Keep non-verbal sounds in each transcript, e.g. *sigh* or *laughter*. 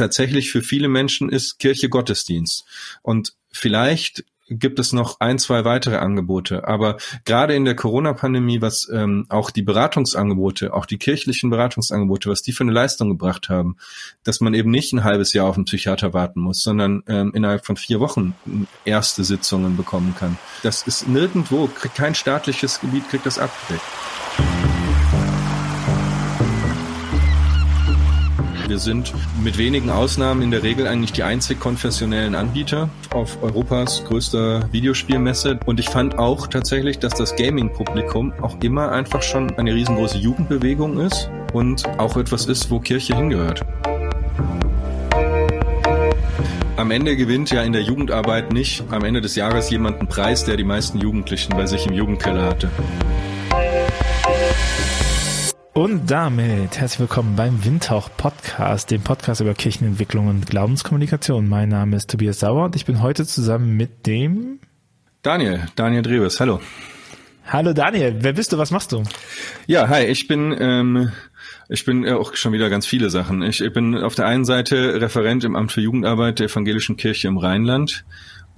tatsächlich für viele Menschen ist Kirche Gottesdienst. Und vielleicht gibt es noch ein, zwei weitere Angebote. Aber gerade in der Corona-Pandemie, was ähm, auch die Beratungsangebote, auch die kirchlichen Beratungsangebote, was die für eine Leistung gebracht haben, dass man eben nicht ein halbes Jahr auf einen Psychiater warten muss, sondern ähm, innerhalb von vier Wochen erste Sitzungen bekommen kann. Das ist nirgendwo, kein staatliches Gebiet kriegt das abgedeckt. Wir sind mit wenigen Ausnahmen in der Regel eigentlich die einzig konfessionellen Anbieter auf Europas größter Videospielmesse. Und ich fand auch tatsächlich, dass das Gaming-Publikum auch immer einfach schon eine riesengroße Jugendbewegung ist und auch etwas ist, wo Kirche hingehört. Am Ende gewinnt ja in der Jugendarbeit nicht am Ende des Jahres jemand einen Preis, der die meisten Jugendlichen bei sich im Jugendkeller hatte. Und damit herzlich willkommen beim Windhauch Podcast, dem Podcast über Kirchenentwicklung und Glaubenskommunikation. Mein Name ist Tobias Sauer und ich bin heute zusammen mit dem Daniel, Daniel Dreves. Hallo. Hallo Daniel, wer bist du? Was machst du? Ja, hi, ich bin ähm, ich bin auch schon wieder ganz viele Sachen. Ich, ich bin auf der einen Seite Referent im Amt für Jugendarbeit der Evangelischen Kirche im Rheinland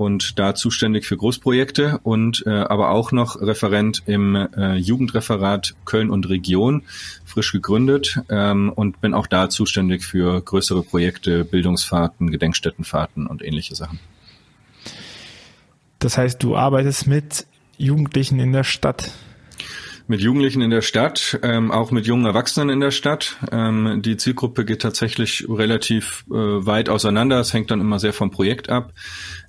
und da zuständig für Großprojekte und äh, aber auch noch Referent im äh, Jugendreferat Köln und Region, frisch gegründet ähm, und bin auch da zuständig für größere Projekte, Bildungsfahrten, Gedenkstättenfahrten und ähnliche Sachen. Das heißt, du arbeitest mit Jugendlichen in der Stadt mit Jugendlichen in der Stadt, ähm, auch mit jungen Erwachsenen in der Stadt. Ähm, die Zielgruppe geht tatsächlich relativ äh, weit auseinander. Es hängt dann immer sehr vom Projekt ab.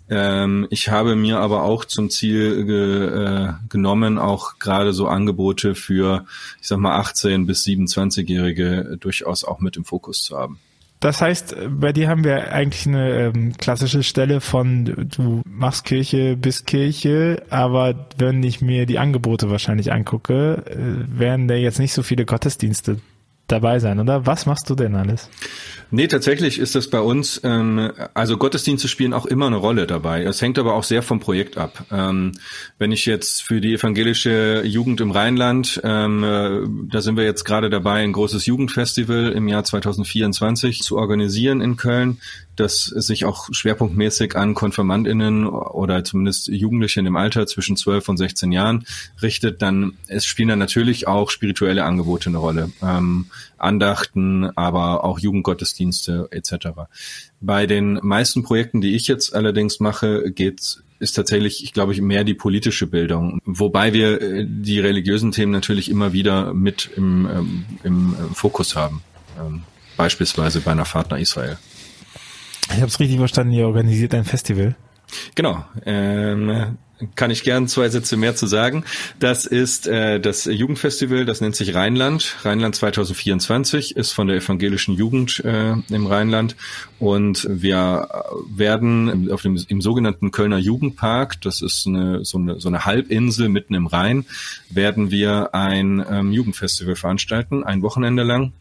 Ähm, ich habe mir aber auch zum Ziel ge, äh, genommen, auch gerade so Angebote für, ich sag mal, 18 bis 27-Jährige durchaus auch mit im Fokus zu haben. Das heißt, bei dir haben wir eigentlich eine ähm, klassische Stelle von du machst Kirche bis Kirche, aber wenn ich mir die Angebote wahrscheinlich angucke, äh, werden da jetzt nicht so viele Gottesdienste dabei sein, oder? Was machst du denn alles? Nee, tatsächlich ist das bei uns, ähm, also Gottesdienste spielen auch immer eine Rolle dabei. Es hängt aber auch sehr vom Projekt ab. Ähm, wenn ich jetzt für die evangelische Jugend im Rheinland, ähm, äh, da sind wir jetzt gerade dabei, ein großes Jugendfestival im Jahr 2024 zu organisieren in Köln das sich auch schwerpunktmäßig an KonfirmandInnen oder zumindest Jugendliche im Alter zwischen 12 und 16 Jahren richtet, dann es spielen dann natürlich auch spirituelle Angebote eine Rolle. Ähm, Andachten, aber auch Jugendgottesdienste etc. Bei den meisten Projekten, die ich jetzt allerdings mache, geht ist tatsächlich, ich glaube, mehr die politische Bildung. Wobei wir äh, die religiösen Themen natürlich immer wieder mit im, ähm, im Fokus haben. Ähm, beispielsweise bei einer Fahrt nach Israel. Ich habe es richtig verstanden, ihr organisiert ein Festival. Genau. Ähm, kann ich gern zwei Sätze mehr zu sagen. Das ist äh, das Jugendfestival, das nennt sich Rheinland. Rheinland 2024 ist von der evangelischen Jugend äh, im Rheinland und wir werden auf dem im sogenannten Kölner Jugendpark, das ist eine so eine, so eine Halbinsel mitten im Rhein, werden wir ein ähm, Jugendfestival veranstalten, ein Wochenende lang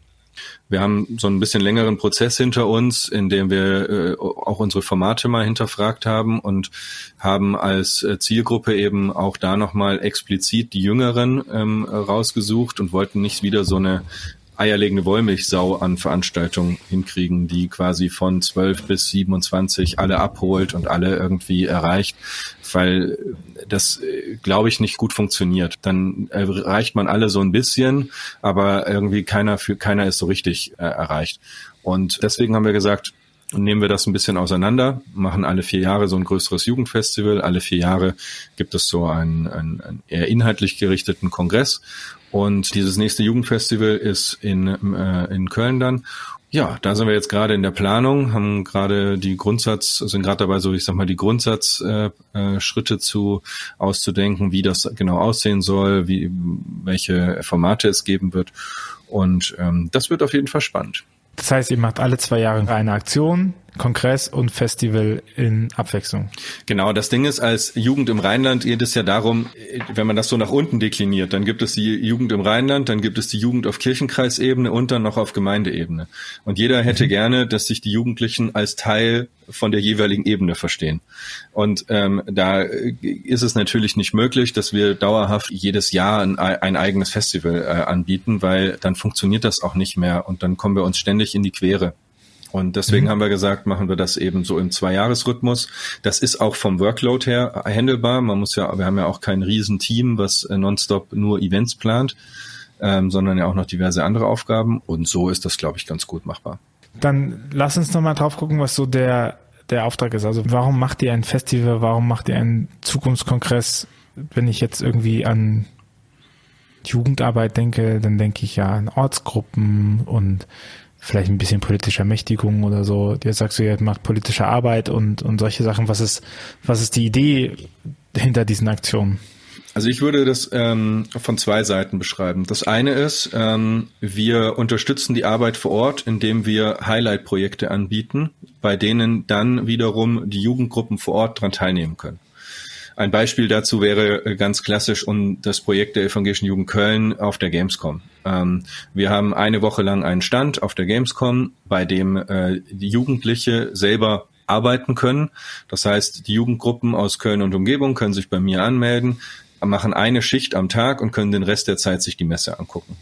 wir haben so ein bisschen längeren Prozess hinter uns, in dem wir äh, auch unsere Formate mal hinterfragt haben und haben als äh, Zielgruppe eben auch da nochmal explizit die Jüngeren ähm, rausgesucht und wollten nicht wieder so eine eierlegende Wollmilchsau an Veranstaltungen hinkriegen, die quasi von 12 bis 27 alle abholt und alle irgendwie erreicht, weil das, glaube ich, nicht gut funktioniert. Dann erreicht man alle so ein bisschen, aber irgendwie keiner für keiner ist so richtig äh, erreicht. Und deswegen haben wir gesagt, nehmen wir das ein bisschen auseinander, machen alle vier Jahre so ein größeres Jugendfestival. Alle vier Jahre gibt es so einen, einen, einen eher inhaltlich gerichteten Kongress und dieses nächste Jugendfestival ist in, äh, in Köln dann. Ja, da sind wir jetzt gerade in der Planung, haben gerade die Grundsatz, sind gerade dabei, so ich sag mal, die Grundsatzschritte äh, äh, zu auszudenken, wie das genau aussehen soll, wie welche Formate es geben wird. Und ähm, das wird auf jeden Fall spannend. Das heißt, ihr macht alle zwei Jahre eine Aktion, Kongress und Festival in Abwechslung. Genau, das Ding ist, als Jugend im Rheinland geht es ja darum, wenn man das so nach unten dekliniert, dann gibt es die Jugend im Rheinland, dann gibt es die Jugend auf Kirchenkreisebene und dann noch auf Gemeindeebene. Und jeder hätte mhm. gerne, dass sich die Jugendlichen als Teil von der jeweiligen Ebene verstehen. Und ähm, da ist es natürlich nicht möglich, dass wir dauerhaft jedes Jahr ein, ein eigenes Festival äh, anbieten, weil dann funktioniert das auch nicht mehr und dann kommen wir uns ständig in die Quere. Und deswegen mhm. haben wir gesagt, machen wir das eben so im Zweijahresrhythmus. Das ist auch vom Workload her handelbar. Man muss ja, wir haben ja auch kein Riesenteam, was äh, nonstop nur Events plant, ähm, sondern ja auch noch diverse andere Aufgaben. Und so ist das, glaube ich, ganz gut machbar. Dann lass uns nochmal drauf gucken, was so der, der Auftrag ist. Also warum macht ihr ein Festival? Warum macht ihr einen Zukunftskongress? Wenn ich jetzt irgendwie an Jugendarbeit denke, dann denke ich ja an Ortsgruppen und vielleicht ein bisschen politische Ermächtigung oder so. Jetzt sagst du, ihr macht politische Arbeit und, und solche Sachen. Was ist, was ist die Idee hinter diesen Aktionen? Also ich würde das ähm, von zwei Seiten beschreiben. Das eine ist, ähm, wir unterstützen die Arbeit vor Ort, indem wir Highlight-Projekte anbieten, bei denen dann wiederum die Jugendgruppen vor Ort dran teilnehmen können. Ein Beispiel dazu wäre äh, ganz klassisch und das Projekt der Evangelischen Jugend Köln auf der Gamescom. Ähm, wir haben eine Woche lang einen Stand auf der Gamescom, bei dem äh, die Jugendliche selber arbeiten können. Das heißt, die Jugendgruppen aus Köln und Umgebung können sich bei mir anmelden, machen eine Schicht am Tag und können den Rest der Zeit sich die Messe angucken.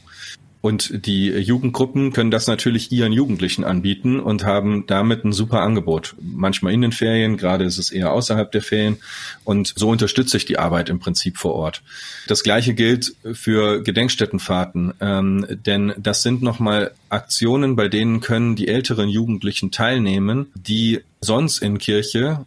Und die Jugendgruppen können das natürlich ihren Jugendlichen anbieten und haben damit ein super Angebot. Manchmal in den Ferien, gerade ist es eher außerhalb der Ferien. Und so unterstütze ich die Arbeit im Prinzip vor Ort. Das gleiche gilt für Gedenkstättenfahrten, ähm, denn das sind nochmal Aktionen, bei denen können die älteren Jugendlichen teilnehmen, die sonst in Kirche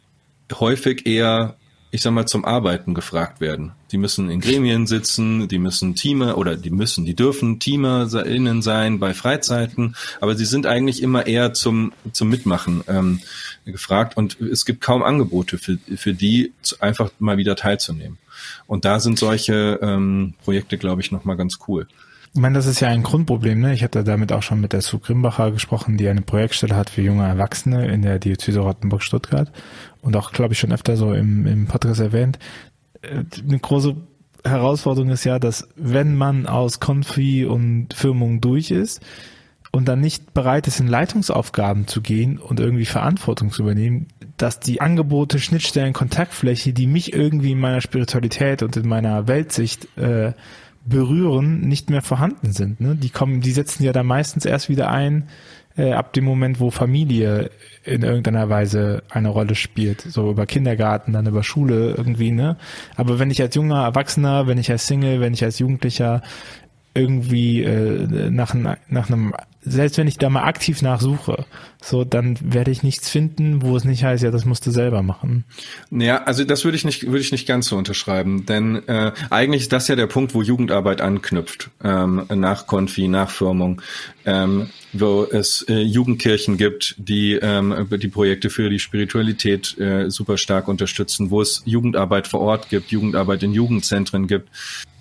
häufig eher ich sag mal, zum Arbeiten gefragt werden. Die müssen in Gremien sitzen, die müssen Teamer oder die müssen, die dürfen TeamerInnen sein bei Freizeiten, aber sie sind eigentlich immer eher zum, zum Mitmachen ähm, gefragt und es gibt kaum Angebote für, für die, einfach mal wieder teilzunehmen. Und da sind solche ähm, Projekte, glaube ich, nochmal ganz cool. Ich meine, das ist ja ein Grundproblem. Ne? Ich hatte damit auch schon mit der Sue Grimbacher gesprochen, die eine Projektstelle hat für junge Erwachsene in der Diözese Rottenburg-Stuttgart und auch, glaube ich, schon öfter so im, im Podcast erwähnt. Äh, eine große Herausforderung ist ja, dass wenn man aus Konfi und Firmung durch ist und dann nicht bereit ist, in Leitungsaufgaben zu gehen und irgendwie Verantwortung zu übernehmen, dass die Angebote, Schnittstellen, Kontaktfläche, die mich irgendwie in meiner Spiritualität und in meiner Weltsicht äh, berühren, nicht mehr vorhanden sind. Ne? Die kommen, die setzen ja da meistens erst wieder ein, äh, ab dem Moment, wo Familie in irgendeiner Weise eine Rolle spielt. So über Kindergarten, dann über Schule irgendwie, ne? Aber wenn ich als junger Erwachsener, wenn ich als Single, wenn ich als Jugendlicher irgendwie äh, nach, nach einem, selbst wenn ich da mal aktiv nachsuche, so dann werde ich nichts finden, wo es nicht heißt, ja, das musst du selber machen. Ja, also das würde ich nicht, würde ich nicht ganz so unterschreiben, denn äh, eigentlich ist das ja der Punkt, wo Jugendarbeit anknüpft, ähm, nach Konfi, nach Firmung, ähm, wo es äh, Jugendkirchen gibt, die ähm, die Projekte für die Spiritualität äh, super stark unterstützen, wo es Jugendarbeit vor Ort gibt, Jugendarbeit in Jugendzentren gibt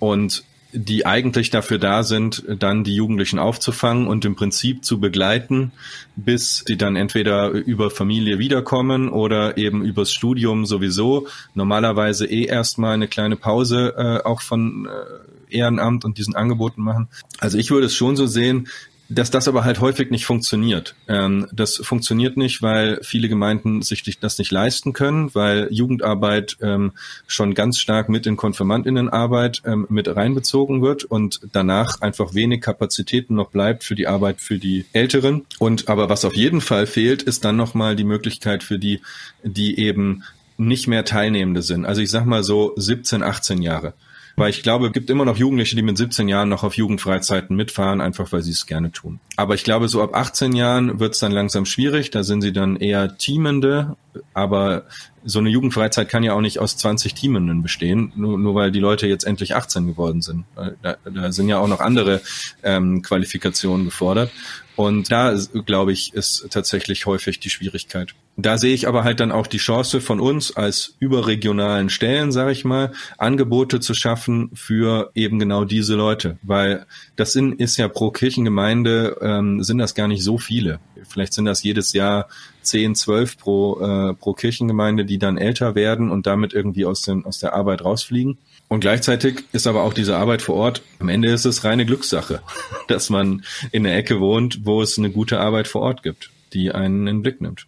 und die eigentlich dafür da sind, dann die Jugendlichen aufzufangen und im Prinzip zu begleiten, bis sie dann entweder über Familie wiederkommen oder eben übers Studium sowieso. Normalerweise eh erstmal eine kleine Pause äh, auch von äh, Ehrenamt und diesen Angeboten machen. Also ich würde es schon so sehen, dass das aber halt häufig nicht funktioniert. Ähm, das funktioniert nicht, weil viele Gemeinden sich das nicht leisten können, weil Jugendarbeit ähm, schon ganz stark mit in Konfirmandinnenarbeit ähm, mit reinbezogen wird und danach einfach wenig Kapazitäten noch bleibt für die Arbeit für die Älteren. Und aber was auf jeden Fall fehlt, ist dann nochmal die Möglichkeit für die, die eben nicht mehr Teilnehmende sind. Also ich sag mal so 17, 18 Jahre. Weil ich glaube, es gibt immer noch Jugendliche, die mit 17 Jahren noch auf Jugendfreizeiten mitfahren, einfach weil sie es gerne tun. Aber ich glaube, so ab 18 Jahren wird es dann langsam schwierig. Da sind sie dann eher Teamende. Aber so eine Jugendfreizeit kann ja auch nicht aus 20 Teamenden bestehen, nur, nur weil die Leute jetzt endlich 18 geworden sind. Da, da sind ja auch noch andere ähm, Qualifikationen gefordert. Und da, glaube ich, ist tatsächlich häufig die Schwierigkeit. Da sehe ich aber halt dann auch die Chance von uns als überregionalen Stellen, sage ich mal, Angebote zu schaffen für eben genau diese Leute, weil das sind, ist ja pro Kirchengemeinde ähm, sind das gar nicht so viele. Vielleicht sind das jedes Jahr 10, 12 pro, äh, pro Kirchengemeinde, die dann älter werden und damit irgendwie aus, den, aus der Arbeit rausfliegen. Und gleichzeitig ist aber auch diese Arbeit vor Ort, am Ende ist es reine Glückssache, *laughs* dass man in der Ecke wohnt, wo es eine gute Arbeit vor Ort gibt, die einen in den Blick nimmt.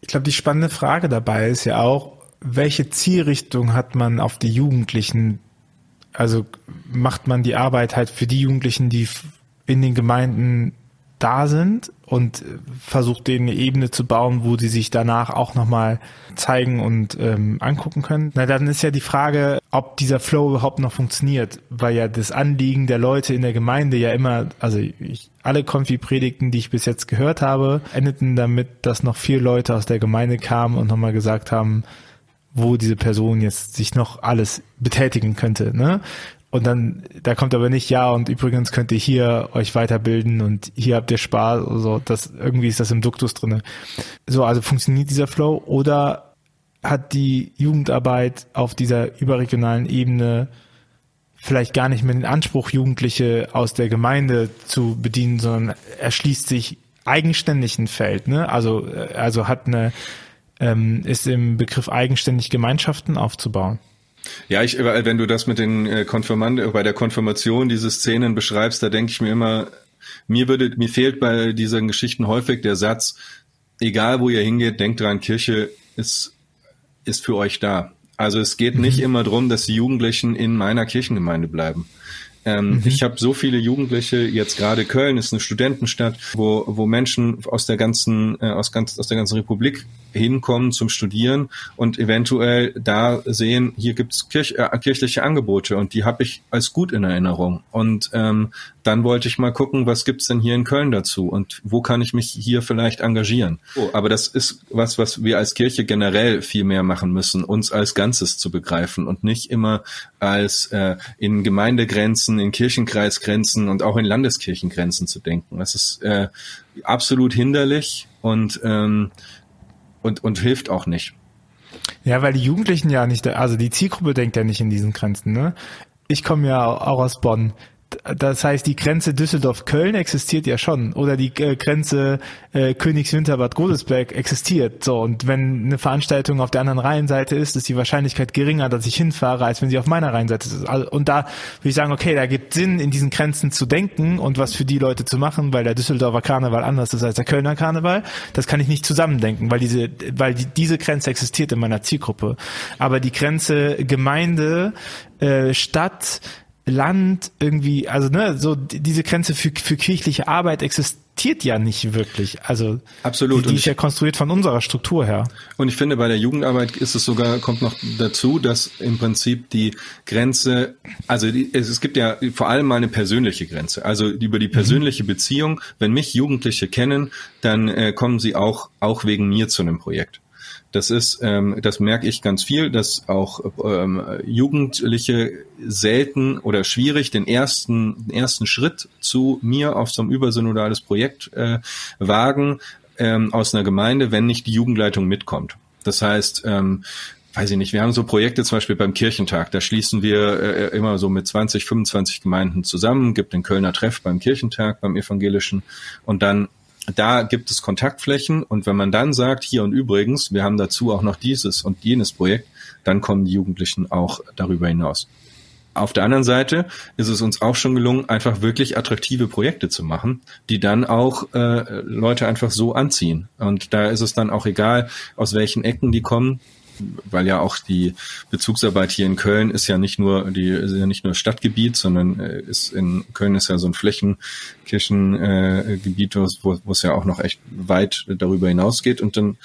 Ich glaube, die spannende Frage dabei ist ja auch, welche Zielrichtung hat man auf die Jugendlichen? Also macht man die Arbeit halt für die Jugendlichen, die in den Gemeinden da sind und versucht denen eine Ebene zu bauen, wo die sich danach auch nochmal zeigen und ähm, angucken können. Na, dann ist ja die Frage, ob dieser Flow überhaupt noch funktioniert, weil ja das Anliegen der Leute in der Gemeinde ja immer, also ich, alle Konfi-Predigten, die ich bis jetzt gehört habe, endeten damit, dass noch vier Leute aus der Gemeinde kamen und nochmal gesagt haben, wo diese Person jetzt sich noch alles betätigen könnte. Ne? Und dann, da kommt aber nicht, ja, und übrigens könnt ihr hier euch weiterbilden und hier habt ihr Spaß oder so. Das, irgendwie ist das im Duktus drinne. So, also funktioniert dieser Flow oder hat die Jugendarbeit auf dieser überregionalen Ebene vielleicht gar nicht mehr den Anspruch, Jugendliche aus der Gemeinde zu bedienen, sondern erschließt sich eigenständig ein Feld, ne? Also, äh, also hat eine, ähm, ist im Begriff eigenständig Gemeinschaften aufzubauen. Ja, ich, wenn du das mit den äh, Konfirmanden, bei der Konfirmation diese Szenen beschreibst, da denke ich mir immer, mir würde, mir fehlt bei diesen Geschichten häufig der Satz, egal wo ihr hingeht, denkt dran, Kirche ist, ist für euch da. Also es geht mhm. nicht immer darum, dass die Jugendlichen in meiner Kirchengemeinde bleiben. Ähm, mhm. Ich habe so viele Jugendliche, jetzt gerade Köln ist eine Studentenstadt, wo, wo Menschen aus der ganzen, äh, aus, ganz, aus der ganzen Republik hinkommen zum Studieren und eventuell da sehen, hier gibt's Kirch, äh, kirchliche Angebote und die habe ich als gut in Erinnerung. Und ähm, dann wollte ich mal gucken, was gibt's denn hier in Köln dazu und wo kann ich mich hier vielleicht engagieren. Oh, aber das ist was, was wir als Kirche generell viel mehr machen müssen, uns als Ganzes zu begreifen und nicht immer als äh, in Gemeindegrenzen, in Kirchenkreisgrenzen und auch in Landeskirchengrenzen zu denken. Das ist äh, absolut hinderlich und ähm, und, und hilft auch nicht. Ja, weil die Jugendlichen ja nicht, also die Zielgruppe denkt ja nicht in diesen Grenzen, ne? Ich komme ja auch aus Bonn das heißt, die Grenze Düsseldorf-Köln existiert ja schon oder die äh, Grenze äh, Königswinter-Bad Godesberg existiert. So und wenn eine Veranstaltung auf der anderen Rheinseite ist, ist die Wahrscheinlichkeit geringer, dass ich hinfahre, als wenn sie auf meiner Rheinseite ist. Also, und da würde ich sagen, okay, da gibt Sinn, in diesen Grenzen zu denken und was für die Leute zu machen, weil der Düsseldorfer Karneval anders ist als der Kölner Karneval. Das kann ich nicht zusammendenken, weil diese, weil die, diese Grenze existiert in meiner Zielgruppe. Aber die Grenze Gemeinde, äh, Stadt Land irgendwie, also ne, so diese Grenze für, für kirchliche Arbeit existiert ja nicht wirklich. Also absolut. Die, die ist ja konstruiert von unserer Struktur her. Und ich finde, bei der Jugendarbeit ist es sogar kommt noch dazu, dass im Prinzip die Grenze, also die, es, es, gibt ja vor allem mal eine persönliche Grenze. Also über die persönliche mhm. Beziehung, wenn mich Jugendliche kennen, dann äh, kommen sie auch auch wegen mir zu einem Projekt. Das ist, ähm, das merke ich ganz viel, dass auch ähm, Jugendliche selten oder schwierig den ersten, den ersten Schritt zu mir auf so ein übersynodales Projekt äh, wagen ähm, aus einer Gemeinde, wenn nicht die Jugendleitung mitkommt. Das heißt, ähm, weiß ich nicht, wir haben so Projekte zum Beispiel beim Kirchentag, da schließen wir äh, immer so mit 20, 25 Gemeinden zusammen, gibt den Kölner Treff beim Kirchentag, beim Evangelischen und dann da gibt es Kontaktflächen und wenn man dann sagt, hier und übrigens, wir haben dazu auch noch dieses und jenes Projekt, dann kommen die Jugendlichen auch darüber hinaus. Auf der anderen Seite ist es uns auch schon gelungen, einfach wirklich attraktive Projekte zu machen, die dann auch äh, Leute einfach so anziehen. Und da ist es dann auch egal, aus welchen Ecken die kommen weil ja auch die Bezugsarbeit hier in Köln ist ja nicht nur die ist ja nicht nur Stadtgebiet, sondern äh, ist in Köln ist ja so ein Flächenkirchengebiet, äh, wo, wo es ja auch noch echt weit darüber hinausgeht. Und dann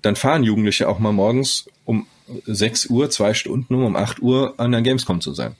dann fahren Jugendliche auch mal morgens um 6 Uhr, zwei Stunden, um um 8 Uhr an der Gamescom zu sein.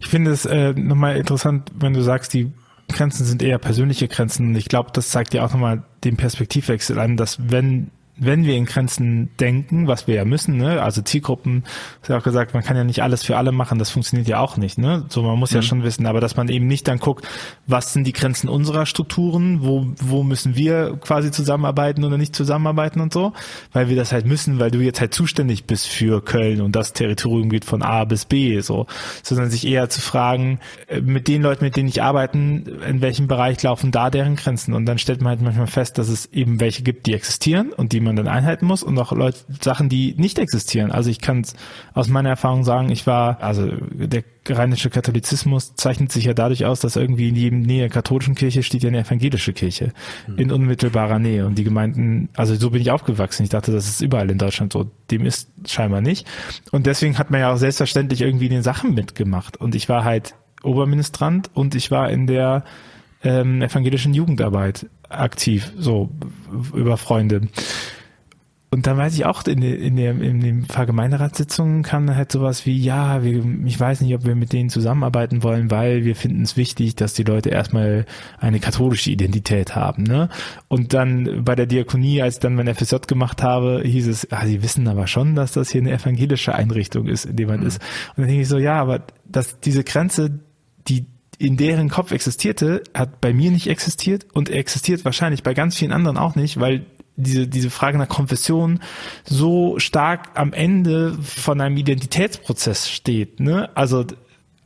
Ich finde es äh, nochmal interessant, wenn du sagst, die Grenzen sind eher persönliche Grenzen. Ich glaube, das zeigt ja auch nochmal den Perspektivwechsel an, dass wenn wenn wir in Grenzen denken, was wir ja müssen, ne, also Zielgruppen, ist ja auch gesagt, man kann ja nicht alles für alle machen, das funktioniert ja auch nicht, ne? So, man muss mhm. ja schon wissen, aber dass man eben nicht dann guckt, was sind die Grenzen unserer Strukturen, wo, wo müssen wir quasi zusammenarbeiten oder nicht zusammenarbeiten und so, weil wir das halt müssen, weil du jetzt halt zuständig bist für Köln und das Territorium geht von A bis B, so, sondern sich eher zu fragen, äh, mit den Leuten, mit denen ich arbeite, in welchem Bereich laufen da deren Grenzen und dann stellt man halt manchmal fest, dass es eben welche gibt, die existieren und die man dann einhalten muss und auch Leute, Sachen, die nicht existieren. Also ich kann aus meiner Erfahrung sagen, ich war, also der rheinische Katholizismus zeichnet sich ja dadurch aus, dass irgendwie in jedem Nähe der katholischen Kirche steht ja eine evangelische Kirche mhm. in unmittelbarer Nähe. Und die Gemeinden, also so bin ich aufgewachsen. Ich dachte, das ist überall in Deutschland so. Dem ist scheinbar nicht. Und deswegen hat man ja auch selbstverständlich irgendwie den Sachen mitgemacht. Und ich war halt Oberministrant und ich war in der ähm, evangelischen Jugendarbeit. aktiv, so über Freunde. Und dann weiß ich auch, in, in, der, in den Vergemeinderatssitzungen kam halt sowas wie, ja, wir, ich weiß nicht, ob wir mit denen zusammenarbeiten wollen, weil wir finden es wichtig, dass die Leute erstmal eine katholische Identität haben. Ne? Und dann bei der Diakonie, als ich dann mein FSJ gemacht habe, hieß es, ah, sie wissen aber schon, dass das hier eine evangelische Einrichtung ist, in dem man mhm. ist. Und dann denke ich so, ja, aber dass diese Grenze, die in deren Kopf existierte, hat bei mir nicht existiert und existiert wahrscheinlich bei ganz vielen anderen auch nicht, weil diese, diese Frage nach Konfession so stark am Ende von einem Identitätsprozess steht. Ne? Also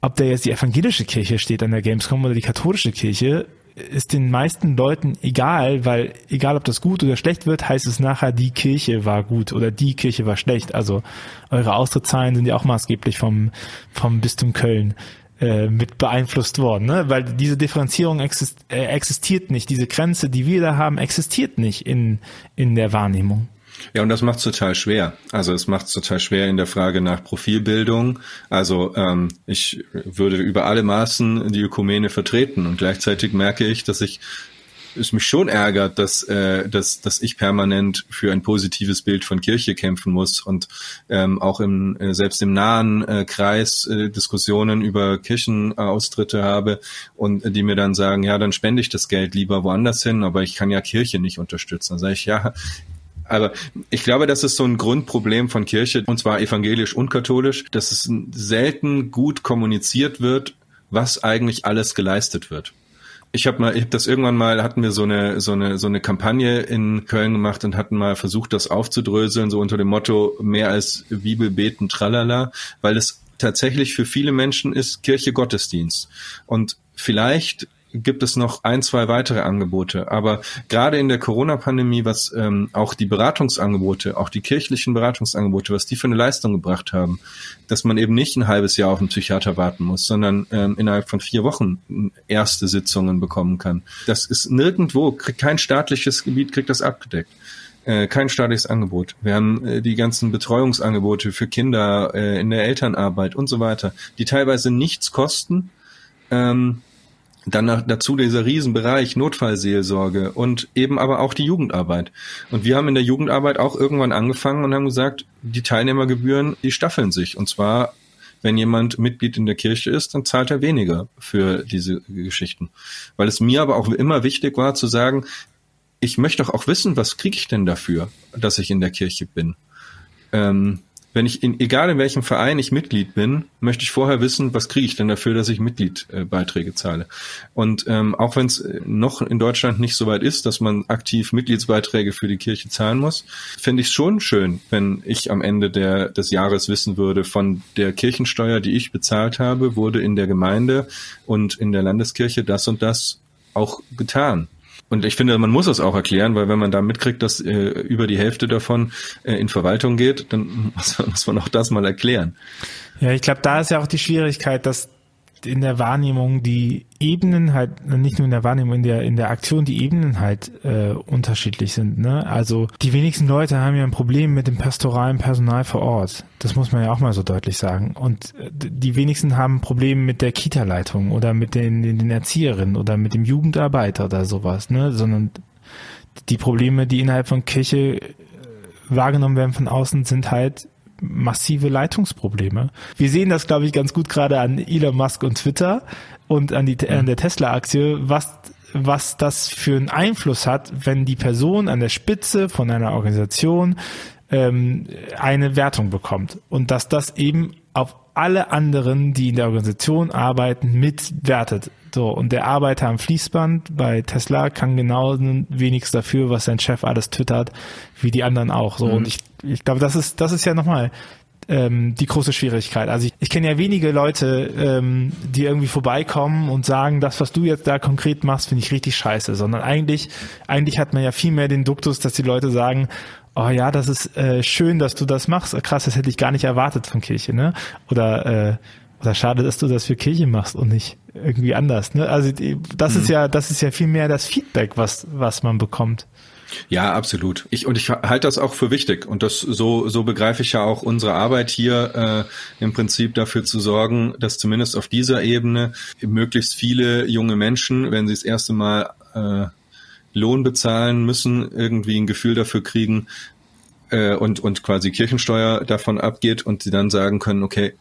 ob da jetzt die evangelische Kirche steht an der Gamescom oder die katholische Kirche, ist den meisten Leuten egal, weil egal ob das gut oder schlecht wird, heißt es nachher, die Kirche war gut oder die Kirche war schlecht. Also eure Austrittszahlen sind ja auch maßgeblich vom, vom Bistum Köln äh, mit beeinflusst worden, ne? weil diese Differenzierung exist äh, existiert nicht, diese Grenze, die wir da haben, existiert nicht in, in der Wahrnehmung. Ja, und das macht es total schwer. Also es macht es total schwer in der Frage nach Profilbildung. Also ähm, ich würde über alle Maßen die Ökumene vertreten und gleichzeitig merke ich, dass ich es mich schon ärgert, dass, äh, dass, dass ich permanent für ein positives Bild von Kirche kämpfen muss und ähm, auch im, äh, selbst im nahen äh, Kreis äh, Diskussionen über Kirchenaustritte habe und äh, die mir dann sagen, ja, dann spende ich das Geld lieber woanders hin, aber ich kann ja Kirche nicht unterstützen. Dann sage ich, ja, aber ich glaube, das ist so ein Grundproblem von Kirche, und zwar evangelisch und katholisch, dass es selten gut kommuniziert wird, was eigentlich alles geleistet wird ich habe mal, ich hab das irgendwann mal, hatten wir so eine so eine so eine Kampagne in Köln gemacht und hatten mal versucht, das aufzudröseln, so unter dem Motto mehr als Bibel beten, tralala, weil es tatsächlich für viele Menschen ist Kirche Gottesdienst. Und vielleicht gibt es noch ein, zwei weitere Angebote. Aber gerade in der Corona-Pandemie, was ähm, auch die Beratungsangebote, auch die kirchlichen Beratungsangebote, was die für eine Leistung gebracht haben, dass man eben nicht ein halbes Jahr auf einen Psychiater warten muss, sondern ähm, innerhalb von vier Wochen erste Sitzungen bekommen kann. Das ist nirgendwo, kein staatliches Gebiet kriegt das abgedeckt äh, kein staatliches Angebot. Wir haben äh, die ganzen Betreuungsangebote für Kinder äh, in der Elternarbeit und so weiter, die teilweise nichts kosten, ähm, dann nach, dazu dieser Riesenbereich Notfallseelsorge und eben aber auch die Jugendarbeit. Und wir haben in der Jugendarbeit auch irgendwann angefangen und haben gesagt, die Teilnehmergebühren, die staffeln sich. Und zwar, wenn jemand Mitglied in der Kirche ist, dann zahlt er weniger für diese Geschichten. Weil es mir aber auch immer wichtig war zu sagen, ich möchte doch auch wissen, was kriege ich denn dafür, dass ich in der Kirche bin. Ähm, wenn ich in, egal in welchem Verein ich Mitglied bin, möchte ich vorher wissen, was kriege ich denn dafür, dass ich Mitgliedbeiträge äh, zahle. Und ähm, auch wenn es äh, noch in Deutschland nicht so weit ist, dass man aktiv Mitgliedsbeiträge für die Kirche zahlen muss, fände ich es schon schön, wenn ich am Ende der, des Jahres wissen würde, von der Kirchensteuer, die ich bezahlt habe, wurde in der Gemeinde und in der Landeskirche das und das auch getan. Und ich finde, man muss es auch erklären, weil wenn man da mitkriegt, dass äh, über die Hälfte davon äh, in Verwaltung geht, dann *laughs* muss, muss man auch das mal erklären. Ja, ich glaube, da ist ja auch die Schwierigkeit, dass in der Wahrnehmung die Ebenen halt, nicht nur in der Wahrnehmung, in der, in der Aktion die Ebenen halt äh, unterschiedlich sind. Ne? Also die wenigsten Leute haben ja ein Problem mit dem pastoralen Personal vor Ort. Das muss man ja auch mal so deutlich sagen. Und äh, die wenigsten haben ein Problem mit der Kita-Leitung oder mit den, den Erzieherinnen oder mit dem Jugendarbeiter oder sowas, ne? sondern die Probleme, die innerhalb von Kirche äh, wahrgenommen werden von außen, sind halt massive Leitungsprobleme. Wir sehen das, glaube ich, ganz gut gerade an Elon Musk und Twitter und an, die, an der Tesla-Aktie, was was das für einen Einfluss hat, wenn die Person an der Spitze von einer Organisation ähm, eine Wertung bekommt und dass das eben auf alle anderen, die in der Organisation arbeiten, mitwertet. So, und der Arbeiter am Fließband bei Tesla kann genauso wenig dafür, was sein Chef alles twittert, wie die anderen auch. So, mhm. und ich, ich glaube, das ist, das ist ja nochmal ähm, die große Schwierigkeit. Also ich, ich kenne ja wenige Leute, ähm, die irgendwie vorbeikommen und sagen, das, was du jetzt da konkret machst, finde ich richtig scheiße, sondern eigentlich, eigentlich hat man ja viel mehr den Duktus, dass die Leute sagen, oh ja, das ist äh, schön, dass du das machst. Krass, das hätte ich gar nicht erwartet von Kirche, ne? Oder äh, oder schade, dass du das für Kirche machst und nicht irgendwie anders. Ne? Also das mhm. ist ja, das ist ja viel mehr das Feedback, was was man bekommt. Ja, absolut. Ich und ich halte das auch für wichtig und das so so begreife ich ja auch unsere Arbeit hier äh, im Prinzip dafür zu sorgen, dass zumindest auf dieser Ebene möglichst viele junge Menschen, wenn sie das erste Mal äh, Lohn bezahlen, müssen irgendwie ein Gefühl dafür kriegen äh, und, und quasi Kirchensteuer davon abgeht und sie dann sagen können, okay,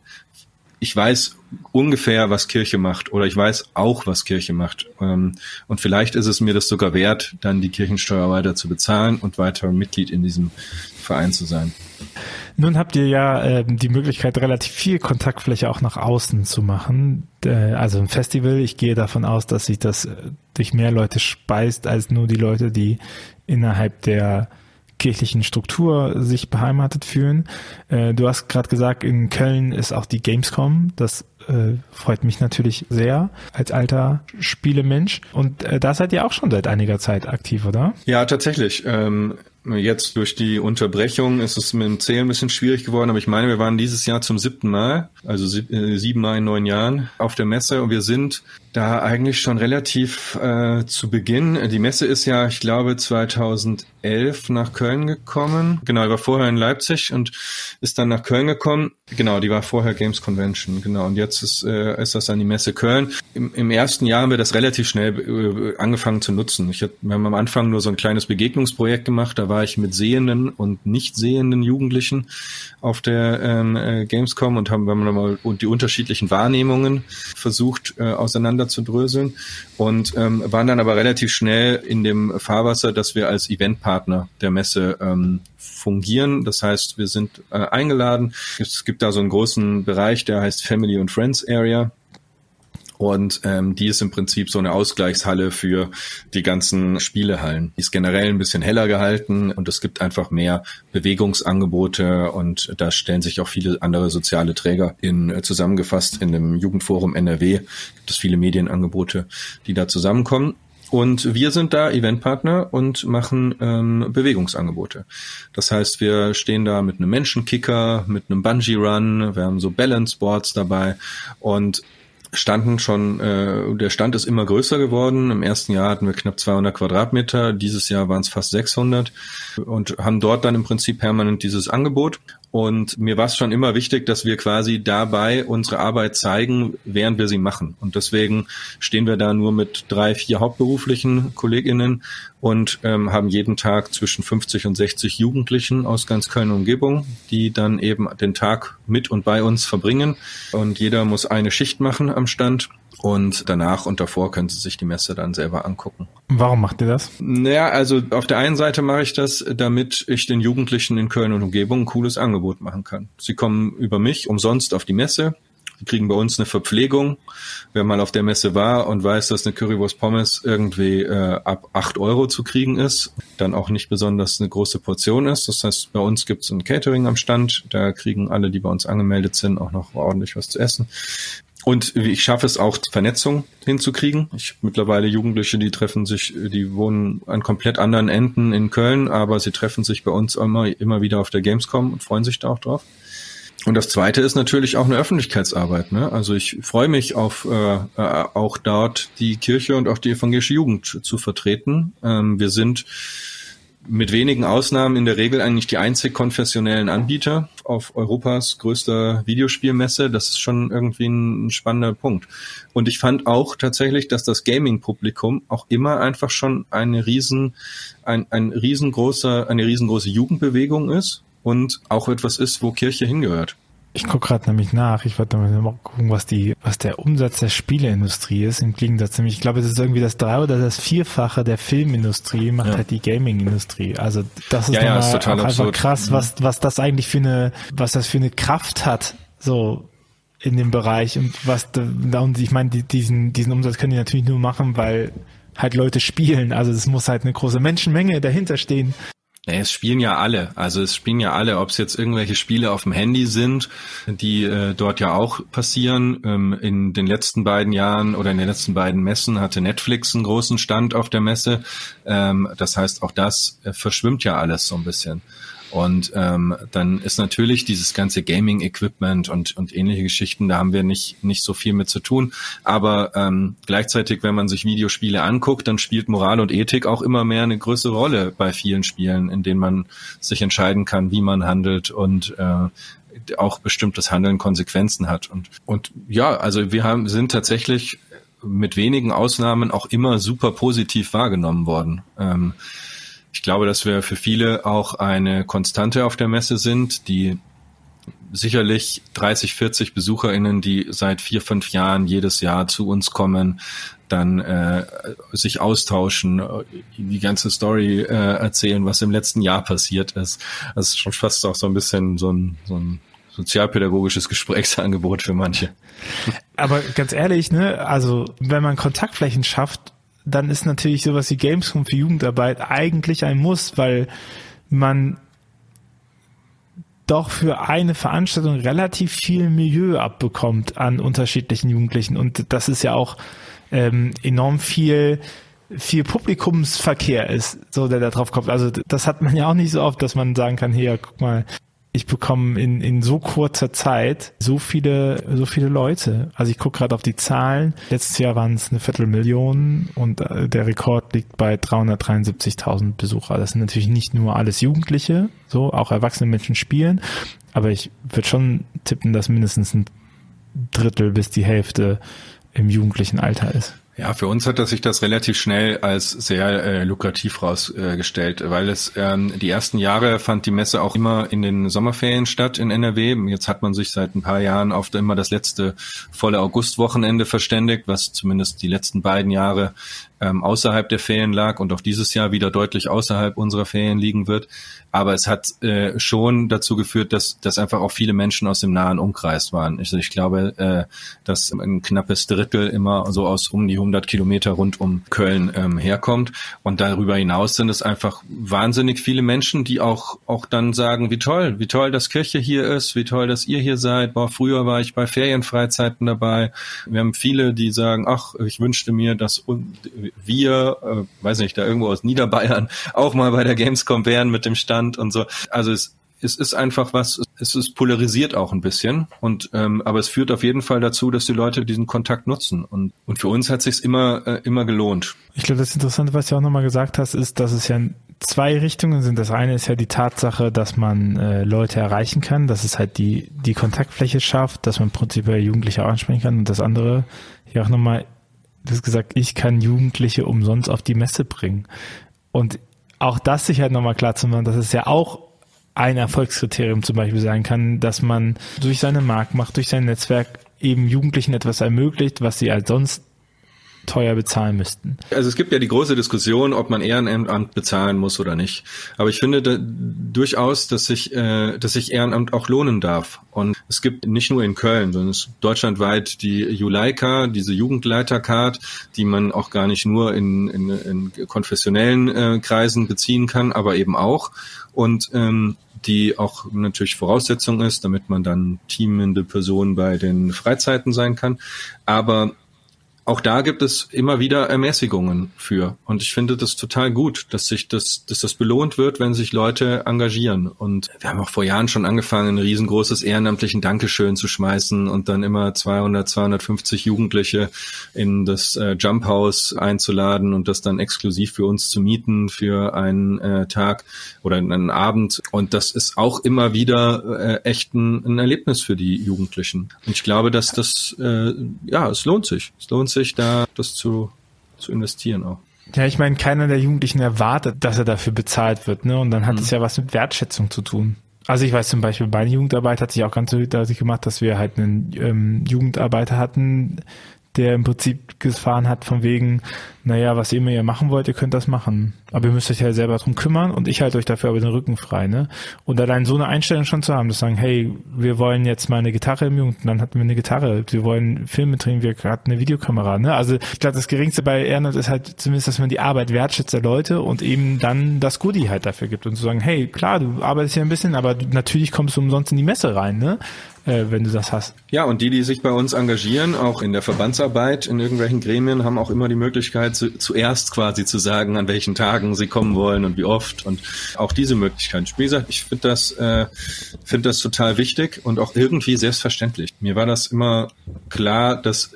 ich weiß ungefähr, was Kirche macht oder ich weiß auch, was Kirche macht. Ähm, und vielleicht ist es mir das sogar wert, dann die Kirchensteuer weiter zu bezahlen und weiter Mitglied in diesem Verein zu sein. Nun habt ihr ja äh, die Möglichkeit, relativ viel Kontaktfläche auch nach außen zu machen. Äh, also ein Festival, ich gehe davon aus, dass sich das äh, durch mehr Leute speist als nur die Leute, die innerhalb der kirchlichen Struktur sich beheimatet fühlen. Äh, du hast gerade gesagt, in Köln ist auch die Gamescom. Das äh, freut mich natürlich sehr als alter Spielemensch. Und äh, da seid ihr auch schon seit einiger Zeit aktiv, oder? Ja, tatsächlich. Jetzt durch die Unterbrechung ist es mit dem Zählen ein bisschen schwierig geworden, aber ich meine, wir waren dieses Jahr zum siebten Mal, also sieben Mal in neun Jahren auf der Messe und wir sind da eigentlich schon relativ äh, zu Beginn. Die Messe ist ja, ich glaube, 2011 nach Köln gekommen. Genau, die war vorher in Leipzig und ist dann nach Köln gekommen. Genau, die war vorher Games Convention. Genau, und jetzt ist, äh, ist das dann die Messe Köln. Im, Im ersten Jahr haben wir das relativ schnell äh, angefangen zu nutzen. Ich hab, wir haben am Anfang nur so ein kleines Begegnungsprojekt gemacht. Da war ich mit sehenden und nicht sehenden Jugendlichen auf der ähm, äh, Gamescom und haben, haben wir mal und die unterschiedlichen Wahrnehmungen versucht äh, auseinander auseinander zu dröseln und ähm, waren dann aber relativ schnell in dem Fahrwasser, dass wir als Eventpartner der Messe ähm, fungieren. Das heißt, wir sind äh, eingeladen. Es gibt da so einen großen Bereich, der heißt Family und Friends Area. Und ähm, die ist im Prinzip so eine Ausgleichshalle für die ganzen Spielehallen. Die ist generell ein bisschen heller gehalten und es gibt einfach mehr Bewegungsangebote und da stellen sich auch viele andere soziale Träger in äh, zusammengefasst in dem Jugendforum NRW gibt es viele Medienangebote, die da zusammenkommen. Und wir sind da Eventpartner und machen ähm, Bewegungsangebote. Das heißt, wir stehen da mit einem Menschenkicker, mit einem Bungee Run, wir haben so Balance Boards dabei und standen schon, äh, der Stand ist immer größer geworden. Im ersten Jahr hatten wir knapp 200 Quadratmeter, dieses Jahr waren es fast 600 und haben dort dann im Prinzip permanent dieses Angebot. Und mir war es schon immer wichtig, dass wir quasi dabei unsere Arbeit zeigen, während wir sie machen. Und deswegen stehen wir da nur mit drei, vier hauptberuflichen KollegInnen und ähm, haben jeden Tag zwischen 50 und 60 Jugendlichen aus ganz Köln Umgebung, die dann eben den Tag mit und bei uns verbringen. Und jeder muss eine Schicht machen am Stand und danach und davor können Sie sich die Messe dann selber angucken. Warum macht ihr das? Naja, also auf der einen Seite mache ich das, damit ich den Jugendlichen in Köln und Umgebung ein cooles Angebot machen kann. Sie kommen über mich umsonst auf die Messe. Die kriegen bei uns eine Verpflegung. Wer mal auf der Messe war und weiß, dass eine Currywurst Pommes irgendwie äh, ab acht Euro zu kriegen ist, dann auch nicht besonders eine große Portion ist. Das heißt, bei uns gibt es ein Catering am Stand. Da kriegen alle, die bei uns angemeldet sind, auch noch ordentlich was zu essen. Und ich schaffe es auch, Vernetzung hinzukriegen. Ich mittlerweile Jugendliche, die treffen sich, die wohnen an komplett anderen Enden in Köln, aber sie treffen sich bei uns immer, immer wieder auf der Gamescom und freuen sich da auch drauf. Und das zweite ist natürlich auch eine Öffentlichkeitsarbeit. Ne? Also ich freue mich auf äh, äh, auch dort die Kirche und auch die evangelische Jugend zu vertreten. Ähm, wir sind mit wenigen Ausnahmen in der Regel eigentlich die einzig konfessionellen Anbieter auf Europas größter Videospielmesse. Das ist schon irgendwie ein, spannender Punkt. Und ich fand auch tatsächlich, dass das Gaming-Publikum auch immer einfach schon eine riesen, ein, ein riesengroßer, eine riesengroße Jugendbewegung ist und auch etwas ist, wo Kirche hingehört. Ich gucke gerade nämlich nach. Ich wollte mal gucken, was die, was der Umsatz der Spieleindustrie ist. Im Gegensatz nämlich, ich glaube, es ist irgendwie das drei oder das vierfache der Filmindustrie macht ja. halt die Gaming-Industrie. Also das ist, ja, ja, ist total einfach krass, mhm. was was das eigentlich für eine, was das für eine Kraft hat. So in dem Bereich und was da und ich meine diesen diesen Umsatz können die natürlich nur machen, weil halt Leute spielen. Also es muss halt eine große Menschenmenge dahinter stehen. Ja, es spielen ja alle. Also es spielen ja alle, ob es jetzt irgendwelche Spiele auf dem Handy sind, die äh, dort ja auch passieren. Ähm, in den letzten beiden Jahren oder in den letzten beiden Messen hatte Netflix einen großen Stand auf der Messe. Ähm, das heißt, auch das äh, verschwimmt ja alles so ein bisschen. Und ähm, dann ist natürlich dieses ganze Gaming-Equipment und, und ähnliche Geschichten, da haben wir nicht, nicht so viel mit zu tun. Aber ähm, gleichzeitig, wenn man sich Videospiele anguckt, dann spielt Moral und Ethik auch immer mehr eine größere Rolle bei vielen Spielen, in denen man sich entscheiden kann, wie man handelt und äh, auch bestimmtes Handeln Konsequenzen hat. Und, und ja, also wir haben, sind tatsächlich mit wenigen Ausnahmen auch immer super positiv wahrgenommen worden. Ähm, ich glaube, dass wir für viele auch eine Konstante auf der Messe sind, die sicherlich 30, 40 BesucherInnen, die seit vier, fünf Jahren jedes Jahr zu uns kommen, dann äh, sich austauschen, die ganze Story äh, erzählen, was im letzten Jahr passiert ist. Das ist schon fast auch so ein bisschen so ein, so ein sozialpädagogisches Gesprächsangebot für manche. Aber ganz ehrlich, ne, also wenn man Kontaktflächen schafft, dann ist natürlich sowas wie Gamescom für Jugendarbeit eigentlich ein Muss, weil man doch für eine Veranstaltung relativ viel Milieu abbekommt an unterschiedlichen Jugendlichen. Und das ist ja auch ähm, enorm viel viel Publikumsverkehr ist, so der da drauf kommt. Also das hat man ja auch nicht so oft, dass man sagen kann, hier, guck mal, ich bekomme in, in so kurzer Zeit so viele, so viele Leute. Also ich gucke gerade auf die Zahlen. Letztes Jahr waren es eine Viertelmillion und äh, der Rekord liegt bei 373.000 Besucher. Das sind natürlich nicht nur alles Jugendliche, so auch erwachsene Menschen spielen, aber ich würde schon tippen, dass mindestens ein Drittel bis die Hälfte im jugendlichen Alter ist. Ja, für uns hat das sich das relativ schnell als sehr äh, lukrativ rausgestellt, äh, weil es ähm, die ersten Jahre fand die Messe auch immer in den Sommerferien statt in NRW. Jetzt hat man sich seit ein paar Jahren auf immer das letzte volle Augustwochenende verständigt, was zumindest die letzten beiden Jahre ähm, außerhalb der Ferien lag und auch dieses Jahr wieder deutlich außerhalb unserer Ferien liegen wird. Aber es hat äh, schon dazu geführt, dass, dass einfach auch viele Menschen aus dem nahen Umkreis waren. Also ich glaube, äh, dass ein knappes Drittel immer so aus um die 100 Kilometer rund um Köln ähm, herkommt. Und darüber hinaus sind es einfach wahnsinnig viele Menschen, die auch, auch dann sagen, wie toll, wie toll, dass Kirche hier ist, wie toll, dass ihr hier seid. Boah, früher war ich bei Ferienfreizeiten dabei. Wir haben viele, die sagen, ach, ich wünschte mir, dass wir, äh, weiß nicht, da irgendwo aus Niederbayern *laughs* auch mal bei der Gamescom wären mit dem Stand und so. Also es, es ist einfach was, es ist polarisiert auch ein bisschen und ähm, aber es führt auf jeden Fall dazu, dass die Leute diesen Kontakt nutzen und und für uns hat sich's immer äh, immer gelohnt. Ich glaube, das Interessante, was du auch nochmal gesagt hast, ist, dass es ja zwei Richtungen sind. Das eine ist ja die Tatsache, dass man äh, Leute erreichen kann, dass es halt die die Kontaktfläche schafft, dass man prinzipiell Jugendliche auch ansprechen kann und das andere hier auch nochmal du hast gesagt, ich kann Jugendliche umsonst auf die Messe bringen. Und auch das sich halt nochmal klar zu machen, dass es ja auch ein Erfolgskriterium zum Beispiel sein kann, dass man durch seine Marktmacht, durch sein Netzwerk eben Jugendlichen etwas ermöglicht, was sie als sonst teuer bezahlen müssten. Also es gibt ja die große Diskussion, ob man Ehrenamt bezahlen muss oder nicht. Aber ich finde da, durchaus, dass sich, äh, dass sich Ehrenamt auch lohnen darf. Und es gibt nicht nur in Köln, sondern es deutschlandweit die Juleika, diese Jugendleitercard, die man auch gar nicht nur in, in, in konfessionellen äh, Kreisen beziehen kann, aber eben auch. Und ähm, die auch natürlich Voraussetzung ist, damit man dann teamende Person bei den Freizeiten sein kann. Aber auch da gibt es immer wieder Ermäßigungen für. Und ich finde das total gut, dass sich das, dass das belohnt wird, wenn sich Leute engagieren. Und wir haben auch vor Jahren schon angefangen, ein riesengroßes ehrenamtlichen Dankeschön zu schmeißen und dann immer 200, 250 Jugendliche in das äh, Jump House einzuladen und das dann exklusiv für uns zu mieten für einen äh, Tag oder einen Abend. Und das ist auch immer wieder äh, echt ein, ein Erlebnis für die Jugendlichen. Und ich glaube, dass das, äh, ja, es lohnt sich. Es lohnt sich, da das zu, zu investieren auch. Ja, ich meine, keiner der Jugendlichen erwartet, dass er dafür bezahlt wird, ne? Und dann hat mhm. es ja was mit Wertschätzung zu tun. Also ich weiß zum Beispiel, meine Jugendarbeit hat sich auch ganz deutlich gemacht, dass wir halt einen ähm, Jugendarbeiter hatten, der im Prinzip gefahren hat von wegen, naja, was ihr immer ihr machen wollt, ihr könnt das machen. Aber ihr müsst euch ja selber drum kümmern und ich halte euch dafür aber den Rücken frei, ne? Und allein so eine Einstellung schon zu haben, zu sagen, hey, wir wollen jetzt mal eine Gitarre im Jugend, dann hatten wir eine Gitarre, wir wollen Filme drehen, wir hatten eine Videokamera, ne? Also ich glaube, das Geringste bei Ehrenamt ist halt zumindest, dass man die Arbeit wertschätzt der Leute und eben dann das Goodie halt dafür gibt und zu sagen, hey, klar, du arbeitest ja ein bisschen, aber natürlich kommst du umsonst in die Messe rein, ne? Äh, wenn du das hast. Ja, und die, die sich bei uns engagieren, auch in der Verbandsarbeit, in irgendwelchen Gremien, haben auch immer die Möglichkeit, zu, zuerst quasi zu sagen, an welchen Tagen sie kommen wollen und wie oft. Und auch diese Möglichkeit. Wie gesagt, ich finde das, äh, finde das total wichtig und auch irgendwie selbstverständlich. Mir war das immer klar, dass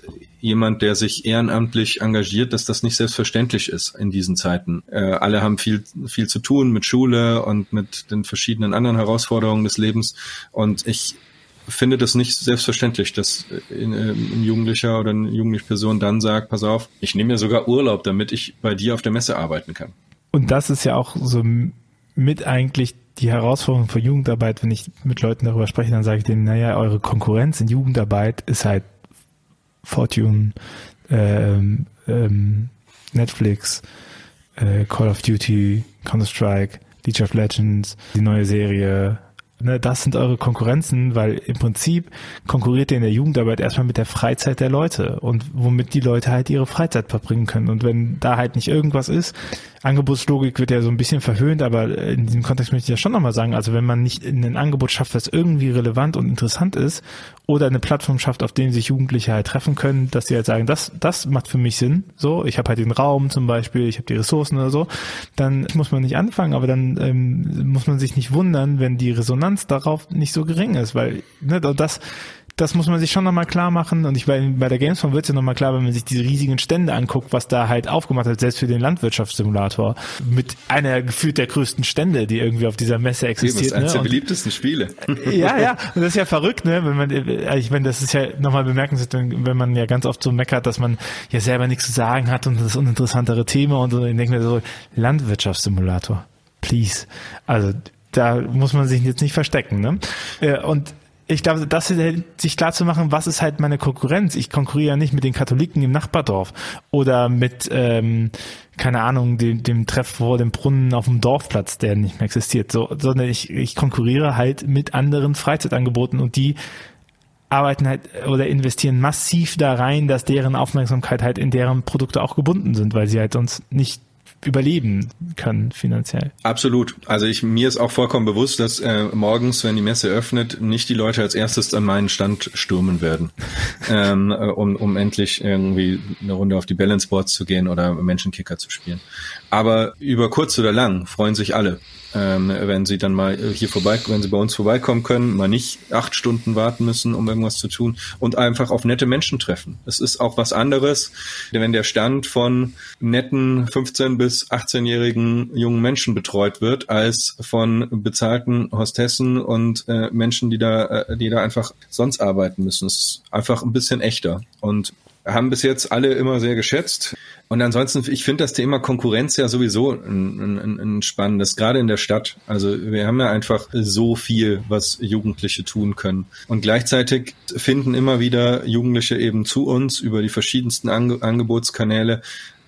jemand, der sich ehrenamtlich engagiert, dass das nicht selbstverständlich ist in diesen Zeiten. Äh, alle haben viel, viel zu tun mit Schule und mit den verschiedenen anderen Herausforderungen des Lebens. Und ich finde das nicht selbstverständlich, dass ein, ein Jugendlicher oder eine jugendliche Person dann sagt, pass auf, ich nehme mir sogar Urlaub, damit ich bei dir auf der Messe arbeiten kann. Und das ist ja auch so mit eigentlich die Herausforderung für Jugendarbeit, wenn ich mit Leuten darüber spreche, dann sage ich denen, naja, eure Konkurrenz in Jugendarbeit ist halt Fortune, ähm, ähm, Netflix, äh, Call of Duty, Counter-Strike, League of Legends, die neue Serie, ne, das sind eure Konkurrenzen, weil im Prinzip konkurriert ihr in der Jugendarbeit erstmal mit der Freizeit der Leute und womit die Leute halt ihre Freizeit verbringen können. Und wenn da halt nicht irgendwas ist, Angebotslogik wird ja so ein bisschen verhöhnt, aber in diesem Kontext möchte ich ja schon nochmal sagen, also wenn man nicht ein Angebot schafft, das irgendwie relevant und interessant ist oder eine Plattform schafft, auf dem sich Jugendliche halt treffen können, dass sie halt sagen, das, das macht für mich Sinn, so, ich habe halt den Raum zum Beispiel, ich habe die Ressourcen oder so, dann muss man nicht anfangen, aber dann ähm, muss man sich nicht wundern, wenn die Resonanz darauf nicht so gering ist, weil ne, das das muss man sich schon nochmal klar machen. Und ich bei, bei der Gamescom wird es ja nochmal klar, wenn man sich diese riesigen Stände anguckt, was da halt aufgemacht hat, selbst für den Landwirtschaftssimulator. Mit einer gefühlt der größten Stände, die irgendwie auf dieser Messe existiert. Das ist eines ne? der beliebtesten Spiele. Ja, ja. Und das ist ja verrückt, ne? Wenn man, ich meine, das ist ja nochmal bemerkenswert, wenn man ja ganz oft so meckert, dass man ja selber nichts zu sagen hat und das uninteressantere Thema und so. Ich denke mir so, Landwirtschaftssimulator. Please. Also, da muss man sich jetzt nicht verstecken, ne? Äh, und ich glaube, das sich klar zu machen, was ist halt meine Konkurrenz? Ich konkurriere ja nicht mit den Katholiken im Nachbardorf oder mit, ähm, keine Ahnung, dem, dem Treff vor dem Brunnen auf dem Dorfplatz, der nicht mehr existiert, so, sondern ich, ich konkurriere halt mit anderen Freizeitangeboten und die arbeiten halt oder investieren massiv da rein, dass deren Aufmerksamkeit halt in deren Produkte auch gebunden sind, weil sie halt sonst nicht überleben können finanziell. Absolut. Also ich mir ist auch vollkommen bewusst, dass äh, morgens, wenn die Messe öffnet, nicht die Leute als erstes an meinen Stand stürmen werden, *laughs* ähm, äh, um, um endlich irgendwie eine Runde auf die Balance Boards zu gehen oder Menschenkicker zu spielen. Aber über kurz oder lang freuen sich alle ähm, wenn sie dann mal hier vorbei, wenn sie bei uns vorbeikommen können, mal nicht acht Stunden warten müssen, um irgendwas zu tun und einfach auf nette Menschen treffen. Es ist auch was anderes, wenn der Stand von netten 15 bis 18-jährigen jungen Menschen betreut wird, als von bezahlten Hostessen und äh, Menschen, die da, äh, die da einfach sonst arbeiten müssen. Es ist einfach ein bisschen echter und haben bis jetzt alle immer sehr geschätzt. Und ansonsten, ich finde das Thema Konkurrenz ja sowieso ein, ein, ein spannendes, gerade in der Stadt. Also wir haben ja einfach so viel, was Jugendliche tun können. Und gleichzeitig finden immer wieder Jugendliche eben zu uns über die verschiedensten Ange Angebotskanäle.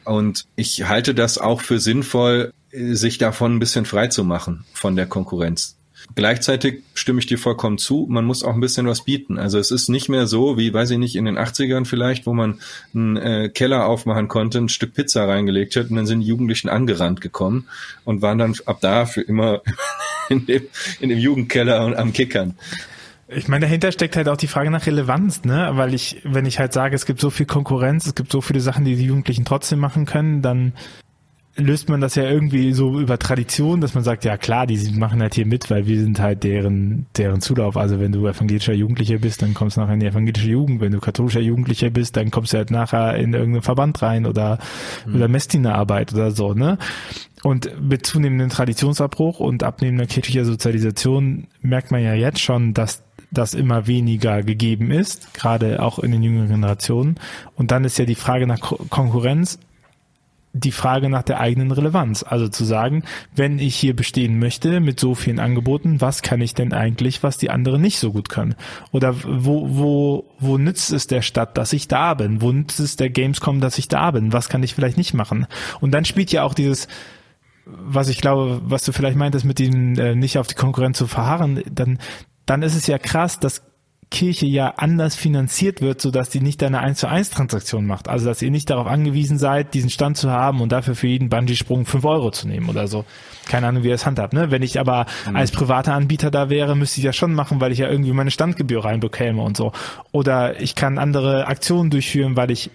Und ich halte das auch für sinnvoll, sich davon ein bisschen frei zu machen von der Konkurrenz. Gleichzeitig stimme ich dir vollkommen zu, man muss auch ein bisschen was bieten. Also es ist nicht mehr so, wie, weiß ich nicht, in den 80ern vielleicht, wo man einen äh, Keller aufmachen konnte, ein Stück Pizza reingelegt hat und dann sind die Jugendlichen angerannt gekommen und waren dann ab da für immer *laughs* in dem, in dem Jugendkeller und am Kickern. Ich meine, dahinter steckt halt auch die Frage nach Relevanz, ne? Weil ich, wenn ich halt sage, es gibt so viel Konkurrenz, es gibt so viele Sachen, die die Jugendlichen trotzdem machen können, dann löst man das ja irgendwie so über Tradition, dass man sagt, ja klar, die machen halt hier mit, weil wir sind halt deren, deren Zulauf. Also wenn du evangelischer Jugendlicher bist, dann kommst du nachher in die evangelische Jugend. Wenn du katholischer Jugendlicher bist, dann kommst du halt nachher in irgendeinen Verband rein oder, mhm. oder Messdienerarbeit oder so, ne? Und mit zunehmendem Traditionsabbruch und abnehmender kirchlicher Sozialisation merkt man ja jetzt schon, dass das immer weniger gegeben ist, gerade auch in den jüngeren Generationen. Und dann ist ja die Frage nach Konkurrenz die Frage nach der eigenen Relevanz. Also zu sagen, wenn ich hier bestehen möchte mit so vielen Angeboten, was kann ich denn eigentlich, was die anderen nicht so gut können? Oder wo, wo, wo nützt es der Stadt, dass ich da bin? Wo nützt es der Gamescom, dass ich da bin? Was kann ich vielleicht nicht machen? Und dann spielt ja auch dieses, was ich glaube, was du vielleicht meintest, mit dem äh, nicht auf die Konkurrenz zu verharren, dann, dann ist es ja krass, dass Kirche ja anders finanziert wird, so dass die nicht eine 1 zu 1 Transaktion macht. Also dass ihr nicht darauf angewiesen seid, diesen Stand zu haben und dafür für jeden Bungee-Sprung 5 Euro zu nehmen oder so. Keine Ahnung, wie ihr das handhabt. Ne? Wenn ich aber mhm. als privater Anbieter da wäre, müsste ich das schon machen, weil ich ja irgendwie meine Standgebühr reinbekäme und so. Oder ich kann andere Aktionen durchführen, weil ich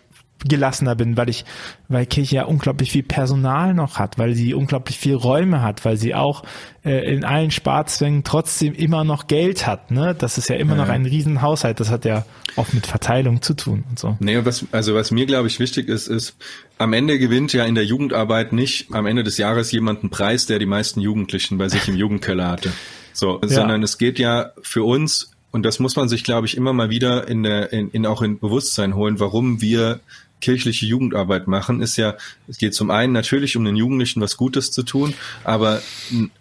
gelassener bin, weil ich, weil Kirche ja unglaublich viel Personal noch hat, weil sie unglaublich viel Räume hat, weil sie auch äh, in allen Sparzwängen trotzdem immer noch Geld hat. Ne? Das ist ja immer ja. noch ein Riesenhaushalt. Das hat ja auch mit Verteilung zu tun und so. Nee, was, also was mir, glaube ich, wichtig ist, ist, am Ende gewinnt ja in der Jugendarbeit nicht am Ende des Jahres jemand einen Preis, der die meisten Jugendlichen bei sich im Jugendkeller hatte. So, ja. sondern es geht ja für uns und das muss man sich, glaube ich, immer mal wieder in der, in, in auch in Bewusstsein holen, warum wir kirchliche Jugendarbeit machen, ist ja, es geht zum einen natürlich um den Jugendlichen was Gutes zu tun, aber,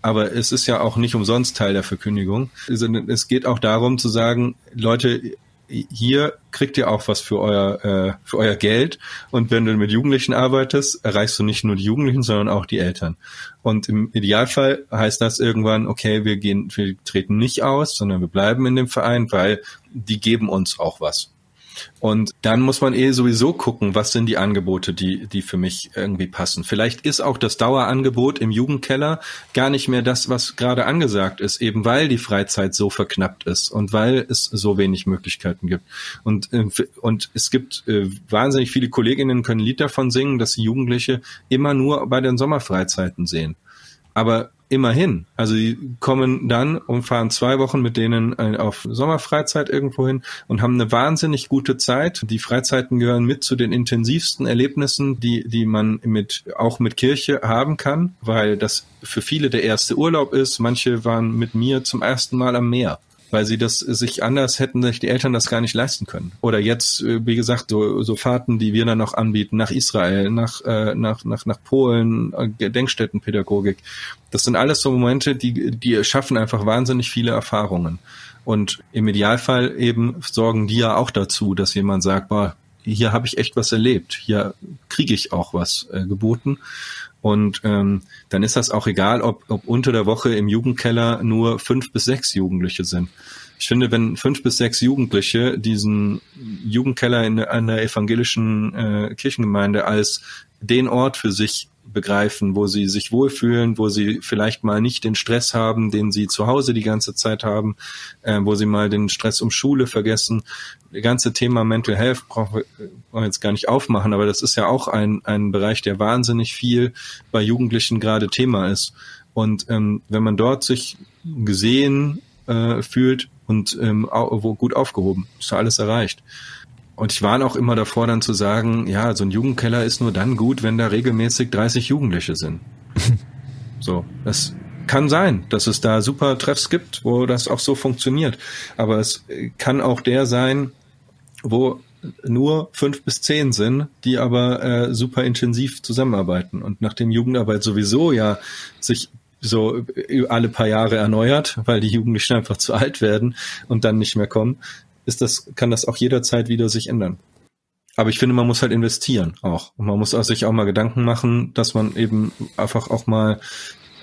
aber es ist ja auch nicht umsonst Teil der Verkündigung, es geht auch darum zu sagen, Leute, hier kriegt ihr auch was für euer, äh, für euer Geld. Und wenn du mit Jugendlichen arbeitest, erreichst du nicht nur die Jugendlichen, sondern auch die Eltern. Und im Idealfall heißt das irgendwann, okay, wir gehen, wir treten nicht aus, sondern wir bleiben in dem Verein, weil die geben uns auch was. Und dann muss man eh sowieso gucken, was sind die Angebote, die, die für mich irgendwie passen. Vielleicht ist auch das Dauerangebot im Jugendkeller gar nicht mehr das, was gerade angesagt ist, eben weil die Freizeit so verknappt ist und weil es so wenig Möglichkeiten gibt. Und, äh, und es gibt äh, wahnsinnig viele Kolleginnen können Lied davon singen, dass Jugendliche immer nur bei den Sommerfreizeiten sehen. Aber immerhin. Also die kommen dann und fahren zwei Wochen mit denen äh, auf Sommerfreizeit irgendwo hin und haben eine wahnsinnig gute Zeit. Die Freizeiten gehören mit zu den intensivsten Erlebnissen, die, die man mit, auch mit Kirche haben kann, weil das für viele der erste Urlaub ist. Manche waren mit mir zum ersten Mal am Meer weil sie das sich anders hätten sich die Eltern das gar nicht leisten können. Oder jetzt, äh, wie gesagt, so, so Fahrten, die wir dann noch anbieten, nach Israel, nach, äh, nach, nach, nach Polen, äh, Gedenkstättenpädagogik. Das sind alles so Momente, die, die schaffen einfach wahnsinnig viele Erfahrungen. Und im Idealfall eben sorgen die ja auch dazu, dass jemand sagt, boah, hier habe ich echt was erlebt, hier kriege ich auch was äh, geboten. Und ähm, dann ist das auch egal, ob, ob unter der Woche im Jugendkeller nur fünf bis sechs Jugendliche sind. Ich finde, wenn fünf bis sechs Jugendliche diesen Jugendkeller in einer evangelischen äh, Kirchengemeinde als den Ort für sich begreifen, wo sie sich wohlfühlen, wo sie vielleicht mal nicht den Stress haben, den sie zu Hause die ganze Zeit haben, äh, wo sie mal den Stress um Schule vergessen. Das ganze Thema Mental Health brauchen wir jetzt gar nicht aufmachen, aber das ist ja auch ein, ein Bereich, der wahnsinnig viel bei Jugendlichen gerade Thema ist. Und ähm, wenn man dort sich gesehen äh, fühlt und ähm, gut aufgehoben, ist ja alles erreicht. Und ich warne auch immer davor, dann zu sagen, ja, so ein Jugendkeller ist nur dann gut, wenn da regelmäßig 30 Jugendliche sind. *laughs* so, das kann sein, dass es da super Treffs gibt, wo das auch so funktioniert. Aber es kann auch der sein, wo nur fünf bis zehn sind, die aber äh, super intensiv zusammenarbeiten. Und nachdem Jugendarbeit sowieso ja sich so alle paar Jahre erneuert, weil die Jugendlichen einfach zu alt werden und dann nicht mehr kommen, ist das, kann das auch jederzeit wieder sich ändern. Aber ich finde, man muss halt investieren auch. Und man muss auch sich auch mal Gedanken machen, dass man eben einfach auch mal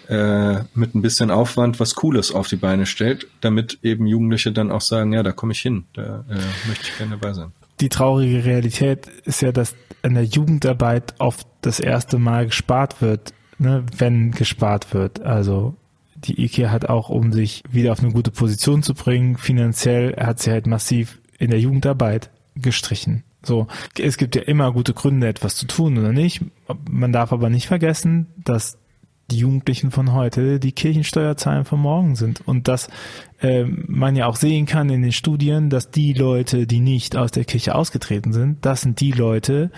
äh, mit ein bisschen Aufwand was Cooles auf die Beine stellt, damit eben Jugendliche dann auch sagen, ja, da komme ich hin, da äh, möchte ich gerne dabei sein. Die traurige Realität ist ja, dass in der Jugendarbeit oft das erste Mal gespart wird, ne, wenn gespart wird. Also die IKEA hat auch, um sich wieder auf eine gute Position zu bringen, finanziell hat sie halt massiv in der Jugendarbeit gestrichen. So, es gibt ja immer gute Gründe, etwas zu tun oder nicht. Man darf aber nicht vergessen, dass die Jugendlichen von heute die Kirchensteuerzahlen von morgen sind und dass äh, man ja auch sehen kann in den Studien, dass die Leute, die nicht aus der Kirche ausgetreten sind, das sind die Leute,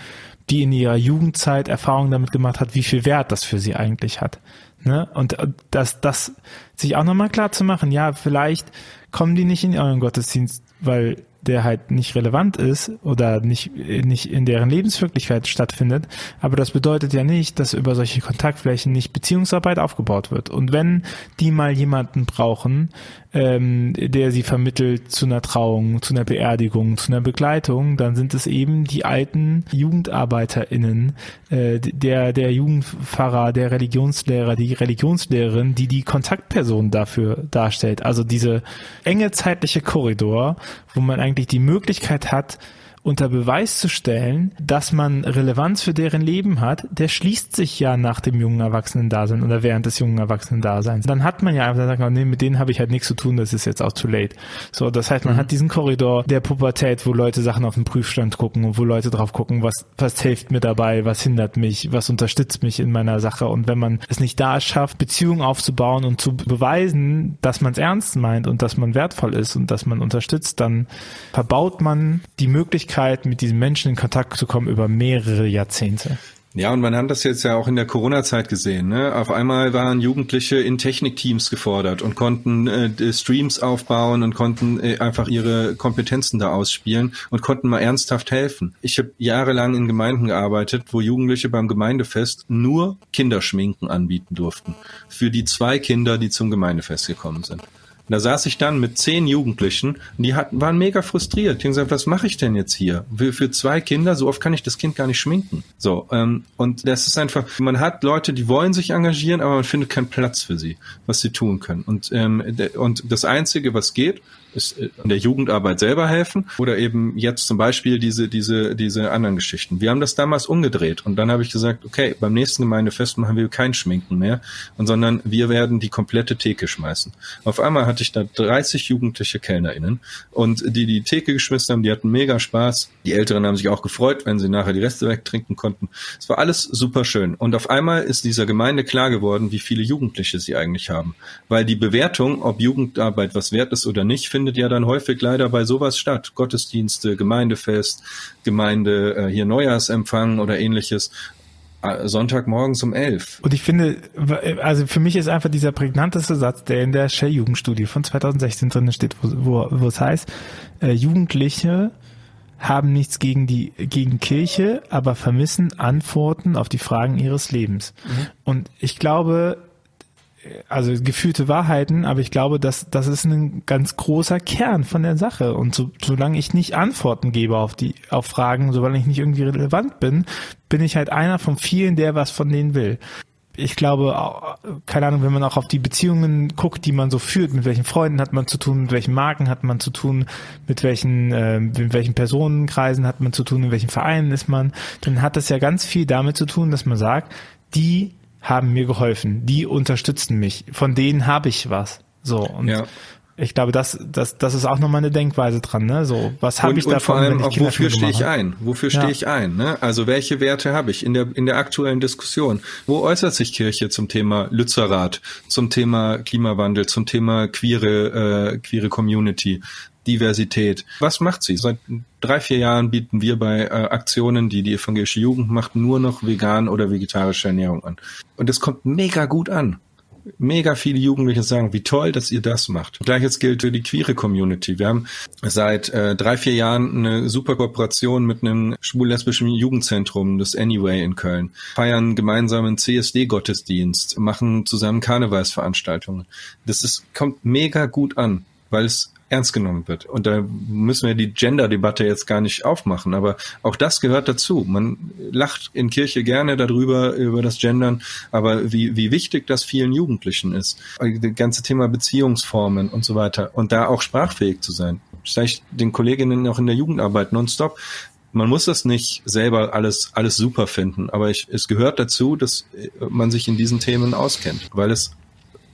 die in ihrer Jugendzeit Erfahrungen damit gemacht hat, wie viel Wert das für sie eigentlich hat. Ne? Und äh, das, das sich auch nochmal klar zu machen, ja, vielleicht kommen die nicht in euren Gottesdienst, weil der halt nicht relevant ist oder nicht, nicht in deren Lebenswirklichkeit stattfindet. Aber das bedeutet ja nicht, dass über solche Kontaktflächen nicht Beziehungsarbeit aufgebaut wird. Und wenn die mal jemanden brauchen, ähm, der sie vermittelt zu einer Trauung, zu einer Beerdigung, zu einer Begleitung, dann sind es eben die alten JugendarbeiterInnen, äh, der, der Jugendpfarrer, der Religionslehrer, die Religionslehrerin, die die Kontaktperson dafür darstellt. Also diese enge zeitliche Korridor, wo man eigentlich die Möglichkeit hat, unter Beweis zu stellen, dass man Relevanz für deren Leben hat, der schließt sich ja nach dem jungen Erwachsenen-Dasein oder während des jungen Erwachsenen-Daseins. Dann hat man ja einfach gesagt, oh, nee, mit denen habe ich halt nichts zu tun, das ist jetzt auch too late. So, das heißt, man mhm. hat diesen Korridor der Pubertät, wo Leute Sachen auf den Prüfstand gucken und wo Leute drauf gucken, was, was hilft mir dabei, was hindert mich, was unterstützt mich in meiner Sache. Und wenn man es nicht da schafft, Beziehungen aufzubauen und zu beweisen, dass man es ernst meint und dass man wertvoll ist und dass man unterstützt, dann verbaut man die Möglichkeit, Möglichkeit, mit diesen Menschen in Kontakt zu kommen über mehrere Jahrzehnte. Ja, und man hat das jetzt ja auch in der Corona-Zeit gesehen. Ne? Auf einmal waren Jugendliche in Technikteams gefordert und konnten äh, Streams aufbauen und konnten äh, einfach ihre Kompetenzen da ausspielen und konnten mal ernsthaft helfen. Ich habe jahrelang in Gemeinden gearbeitet, wo Jugendliche beim Gemeindefest nur Kinderschminken anbieten durften. Für die zwei Kinder, die zum Gemeindefest gekommen sind. Und da saß ich dann mit zehn Jugendlichen und die hatten, waren mega frustriert. Die haben gesagt, was mache ich denn jetzt hier? Für, für zwei Kinder, so oft kann ich das Kind gar nicht schminken. So, ähm, und das ist einfach, man hat Leute, die wollen sich engagieren, aber man findet keinen Platz für sie, was sie tun können. Und, ähm, und das Einzige, was geht, ist in der Jugendarbeit selber helfen oder eben jetzt zum Beispiel diese, diese, diese anderen Geschichten. Wir haben das damals umgedreht und dann habe ich gesagt, okay, beim nächsten Gemeindefest machen wir kein Schminken mehr, und sondern wir werden die komplette Theke schmeißen. Auf einmal hatte ich da 30 jugendliche KellnerInnen und die die Theke geschmissen haben, die hatten mega Spaß. Die Älteren haben sich auch gefreut, wenn sie nachher die Reste wegtrinken konnten. Es war alles super schön. Und auf einmal ist dieser Gemeinde klar geworden, wie viele Jugendliche sie eigentlich haben. Weil die Bewertung, ob Jugendarbeit was wert ist oder nicht, findet ja dann häufig leider bei sowas statt. Gottesdienste, Gemeindefest, Gemeinde, äh, hier Neujahrsempfang oder ähnliches. Äh, Sonntagmorgens um elf. Und ich finde, also für mich ist einfach dieser prägnanteste Satz, der in der Shell-Jugendstudie von 2016 drin steht, wo, wo, wo es heißt, äh, Jugendliche haben nichts gegen die gegen Kirche, aber vermissen Antworten auf die Fragen ihres Lebens. Mhm. Und ich glaube, also gefühlte Wahrheiten, aber ich glaube, dass das ist ein ganz großer Kern von der Sache. Und so, solange ich nicht Antworten gebe auf die auf Fragen, solange ich nicht irgendwie relevant bin, bin ich halt einer von vielen, der was von denen will. Ich glaube, keine Ahnung, wenn man auch auf die Beziehungen guckt, die man so führt, mit welchen Freunden hat man zu tun, mit welchen Marken hat man zu tun, mit welchen, äh, mit welchen Personenkreisen hat man zu tun, in welchen Vereinen ist man, dann hat das ja ganz viel damit zu tun, dass man sagt, die haben mir geholfen, die unterstützen mich, von denen habe ich was. So und ja. ich glaube, das, das, das ist auch nochmal eine Denkweise dran, ne? So, was habe ich davon? Und vor allem auch, wofür stehe ich ein? Wofür ja. stehe ich ein? Ne? Also welche Werte habe ich in der in der aktuellen Diskussion? Wo äußert sich Kirche zum Thema Lützerath, zum Thema Klimawandel, zum Thema queere äh, queere Community? Diversität. Was macht sie? Seit drei, vier Jahren bieten wir bei äh, Aktionen, die die evangelische Jugend macht, nur noch vegan oder vegetarische Ernährung an. Und es kommt mega gut an. Mega viele Jugendliche sagen, wie toll, dass ihr das macht. Gleiches gilt für die queere Community. Wir haben seit äh, drei, vier Jahren eine super Kooperation mit einem schwul-lesbischen Jugendzentrum, das Anyway in Köln. Feiern gemeinsam einen CSD-Gottesdienst, machen zusammen Karnevalsveranstaltungen. Das ist, kommt mega gut an, weil es ernst genommen wird. Und da müssen wir die Gender-Debatte jetzt gar nicht aufmachen, aber auch das gehört dazu. Man lacht in Kirche gerne darüber, über das Gendern, aber wie, wie wichtig das vielen Jugendlichen ist. Das ganze Thema Beziehungsformen und so weiter. Und da auch sprachfähig zu sein. Vielleicht den Kolleginnen auch in der Jugendarbeit nonstop man muss das nicht selber alles, alles super finden, aber ich, es gehört dazu, dass man sich in diesen Themen auskennt, weil es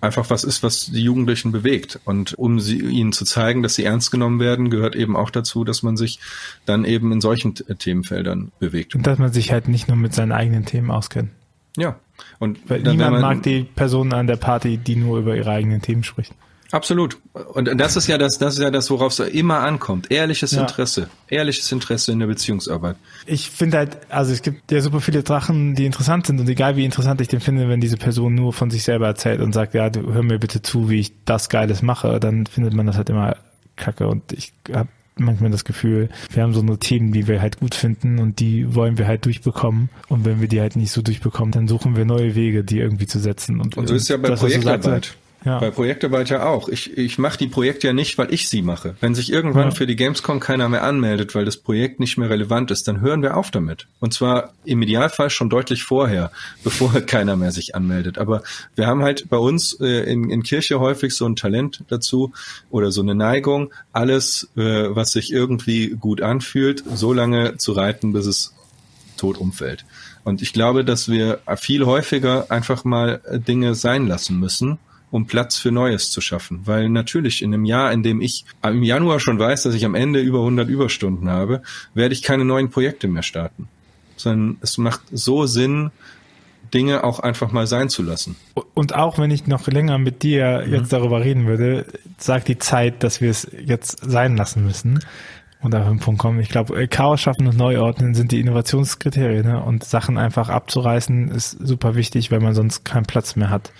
einfach was ist, was die Jugendlichen bewegt. Und um sie, ihnen zu zeigen, dass sie ernst genommen werden, gehört eben auch dazu, dass man sich dann eben in solchen Themenfeldern bewegt. Und dass man sich halt nicht nur mit seinen eigenen Themen auskennt. Ja. Und Weil niemand man, mag die Person an der Party, die nur über ihre eigenen Themen spricht. Absolut. Und das ist ja das, das ist ja das, worauf es immer ankommt. Ehrliches ja. Interesse. Ehrliches Interesse in der Beziehungsarbeit. Ich finde halt, also es gibt ja super viele Drachen, die interessant sind und egal wie interessant ich den finde, wenn diese Person nur von sich selber erzählt und sagt, ja, du hör mir bitte zu, wie ich das Geiles mache, dann findet man das halt immer kacke und ich habe manchmal das Gefühl, wir haben so eine Themen, die wir halt gut finden und die wollen wir halt durchbekommen. Und wenn wir die halt nicht so durchbekommen, dann suchen wir neue Wege, die irgendwie zu setzen. Und, und so ist ja bei Projektarbeit. Ja. Bei Projektarbeit ja auch. Ich, ich mache die Projekte ja nicht, weil ich sie mache. Wenn sich irgendwann ja. für die Gamescom keiner mehr anmeldet, weil das Projekt nicht mehr relevant ist, dann hören wir auf damit. Und zwar im Idealfall schon deutlich vorher, *laughs* bevor keiner mehr sich anmeldet. Aber wir haben halt bei uns äh, in, in Kirche häufig so ein Talent dazu oder so eine Neigung, alles, äh, was sich irgendwie gut anfühlt, so lange zu reiten, bis es tot umfällt. Und ich glaube, dass wir viel häufiger einfach mal Dinge sein lassen müssen um Platz für Neues zu schaffen. Weil natürlich in einem Jahr, in dem ich im Januar schon weiß, dass ich am Ende über 100 Überstunden habe, werde ich keine neuen Projekte mehr starten. Sondern es macht so Sinn, Dinge auch einfach mal sein zu lassen. Und auch wenn ich noch länger mit dir mhm. jetzt darüber reden würde, sagt die Zeit, dass wir es jetzt sein lassen müssen. Und auf den Punkt kommen. Ich glaube, Chaos schaffen und neu ordnen sind die Innovationskriterien. Ne? Und Sachen einfach abzureißen ist super wichtig, weil man sonst keinen Platz mehr hat,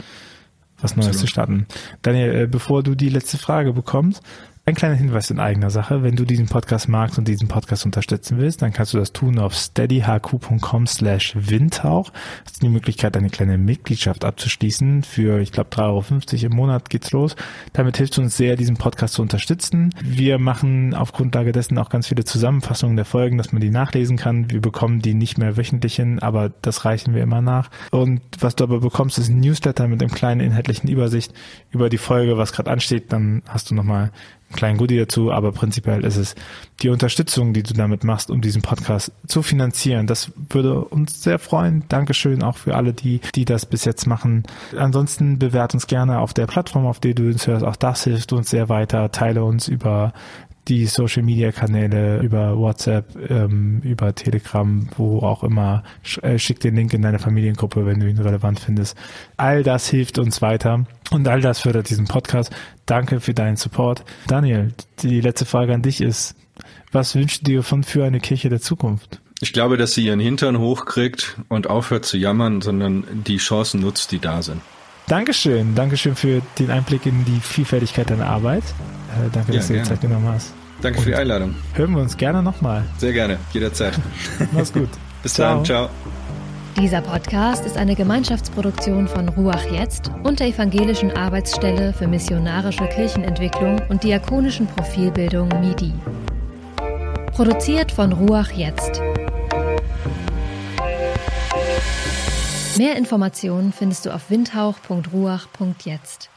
was Neues zu starten. Daniel, äh, bevor du die letzte Frage bekommst, ein kleiner Hinweis in eigener Sache. Wenn du diesen Podcast magst und diesen Podcast unterstützen willst, dann kannst du das tun auf steadyhq.com slash windhauch. Das ist die Möglichkeit, eine kleine Mitgliedschaft abzuschließen. Für, ich glaube, 3,50 Euro im Monat geht's los. Damit hilft uns sehr, diesen Podcast zu unterstützen. Wir machen auf Grundlage dessen auch ganz viele Zusammenfassungen der Folgen, dass man die nachlesen kann. Wir bekommen die nicht mehr wöchentlich hin, aber das reichen wir immer nach. Und was du aber bekommst, ist ein Newsletter mit einem kleinen inhaltlichen Übersicht über die Folge, was gerade ansteht. Dann hast du nochmal kleinen Goodie dazu, aber prinzipiell ist es die Unterstützung, die du damit machst, um diesen Podcast zu finanzieren. Das würde uns sehr freuen. Dankeschön auch für alle, die, die das bis jetzt machen. Ansonsten bewert uns gerne auf der Plattform, auf der du uns hörst. Auch das hilft uns sehr weiter. Teile uns über die Social Media Kanäle über WhatsApp, ähm, über Telegram, wo auch immer. Äh, schick den Link in deine Familiengruppe, wenn du ihn relevant findest. All das hilft uns weiter und all das fördert diesen Podcast. Danke für deinen Support. Daniel, die letzte Frage an dich ist, was wünschst du dir von für eine Kirche der Zukunft? Ich glaube, dass sie ihren Hintern hochkriegt und aufhört zu jammern, sondern die Chancen nutzt, die da sind. Dankeschön. Dankeschön für den Einblick in die Vielfältigkeit deiner Arbeit. Äh, danke, dass ja, du dir Zeit genommen hast. Danke Und für die Einladung. Hören wir uns gerne nochmal. Sehr gerne, jederzeit. *laughs* Mach's gut. *laughs* Bis ciao. dann, ciao. Dieser Podcast ist eine Gemeinschaftsproduktion von Ruach Jetzt und der Evangelischen Arbeitsstelle für missionarische Kirchenentwicklung und diakonischen Profilbildung MIDI. Produziert von Ruach Jetzt. Mehr Informationen findest du auf windhauch.ruach.jetzt.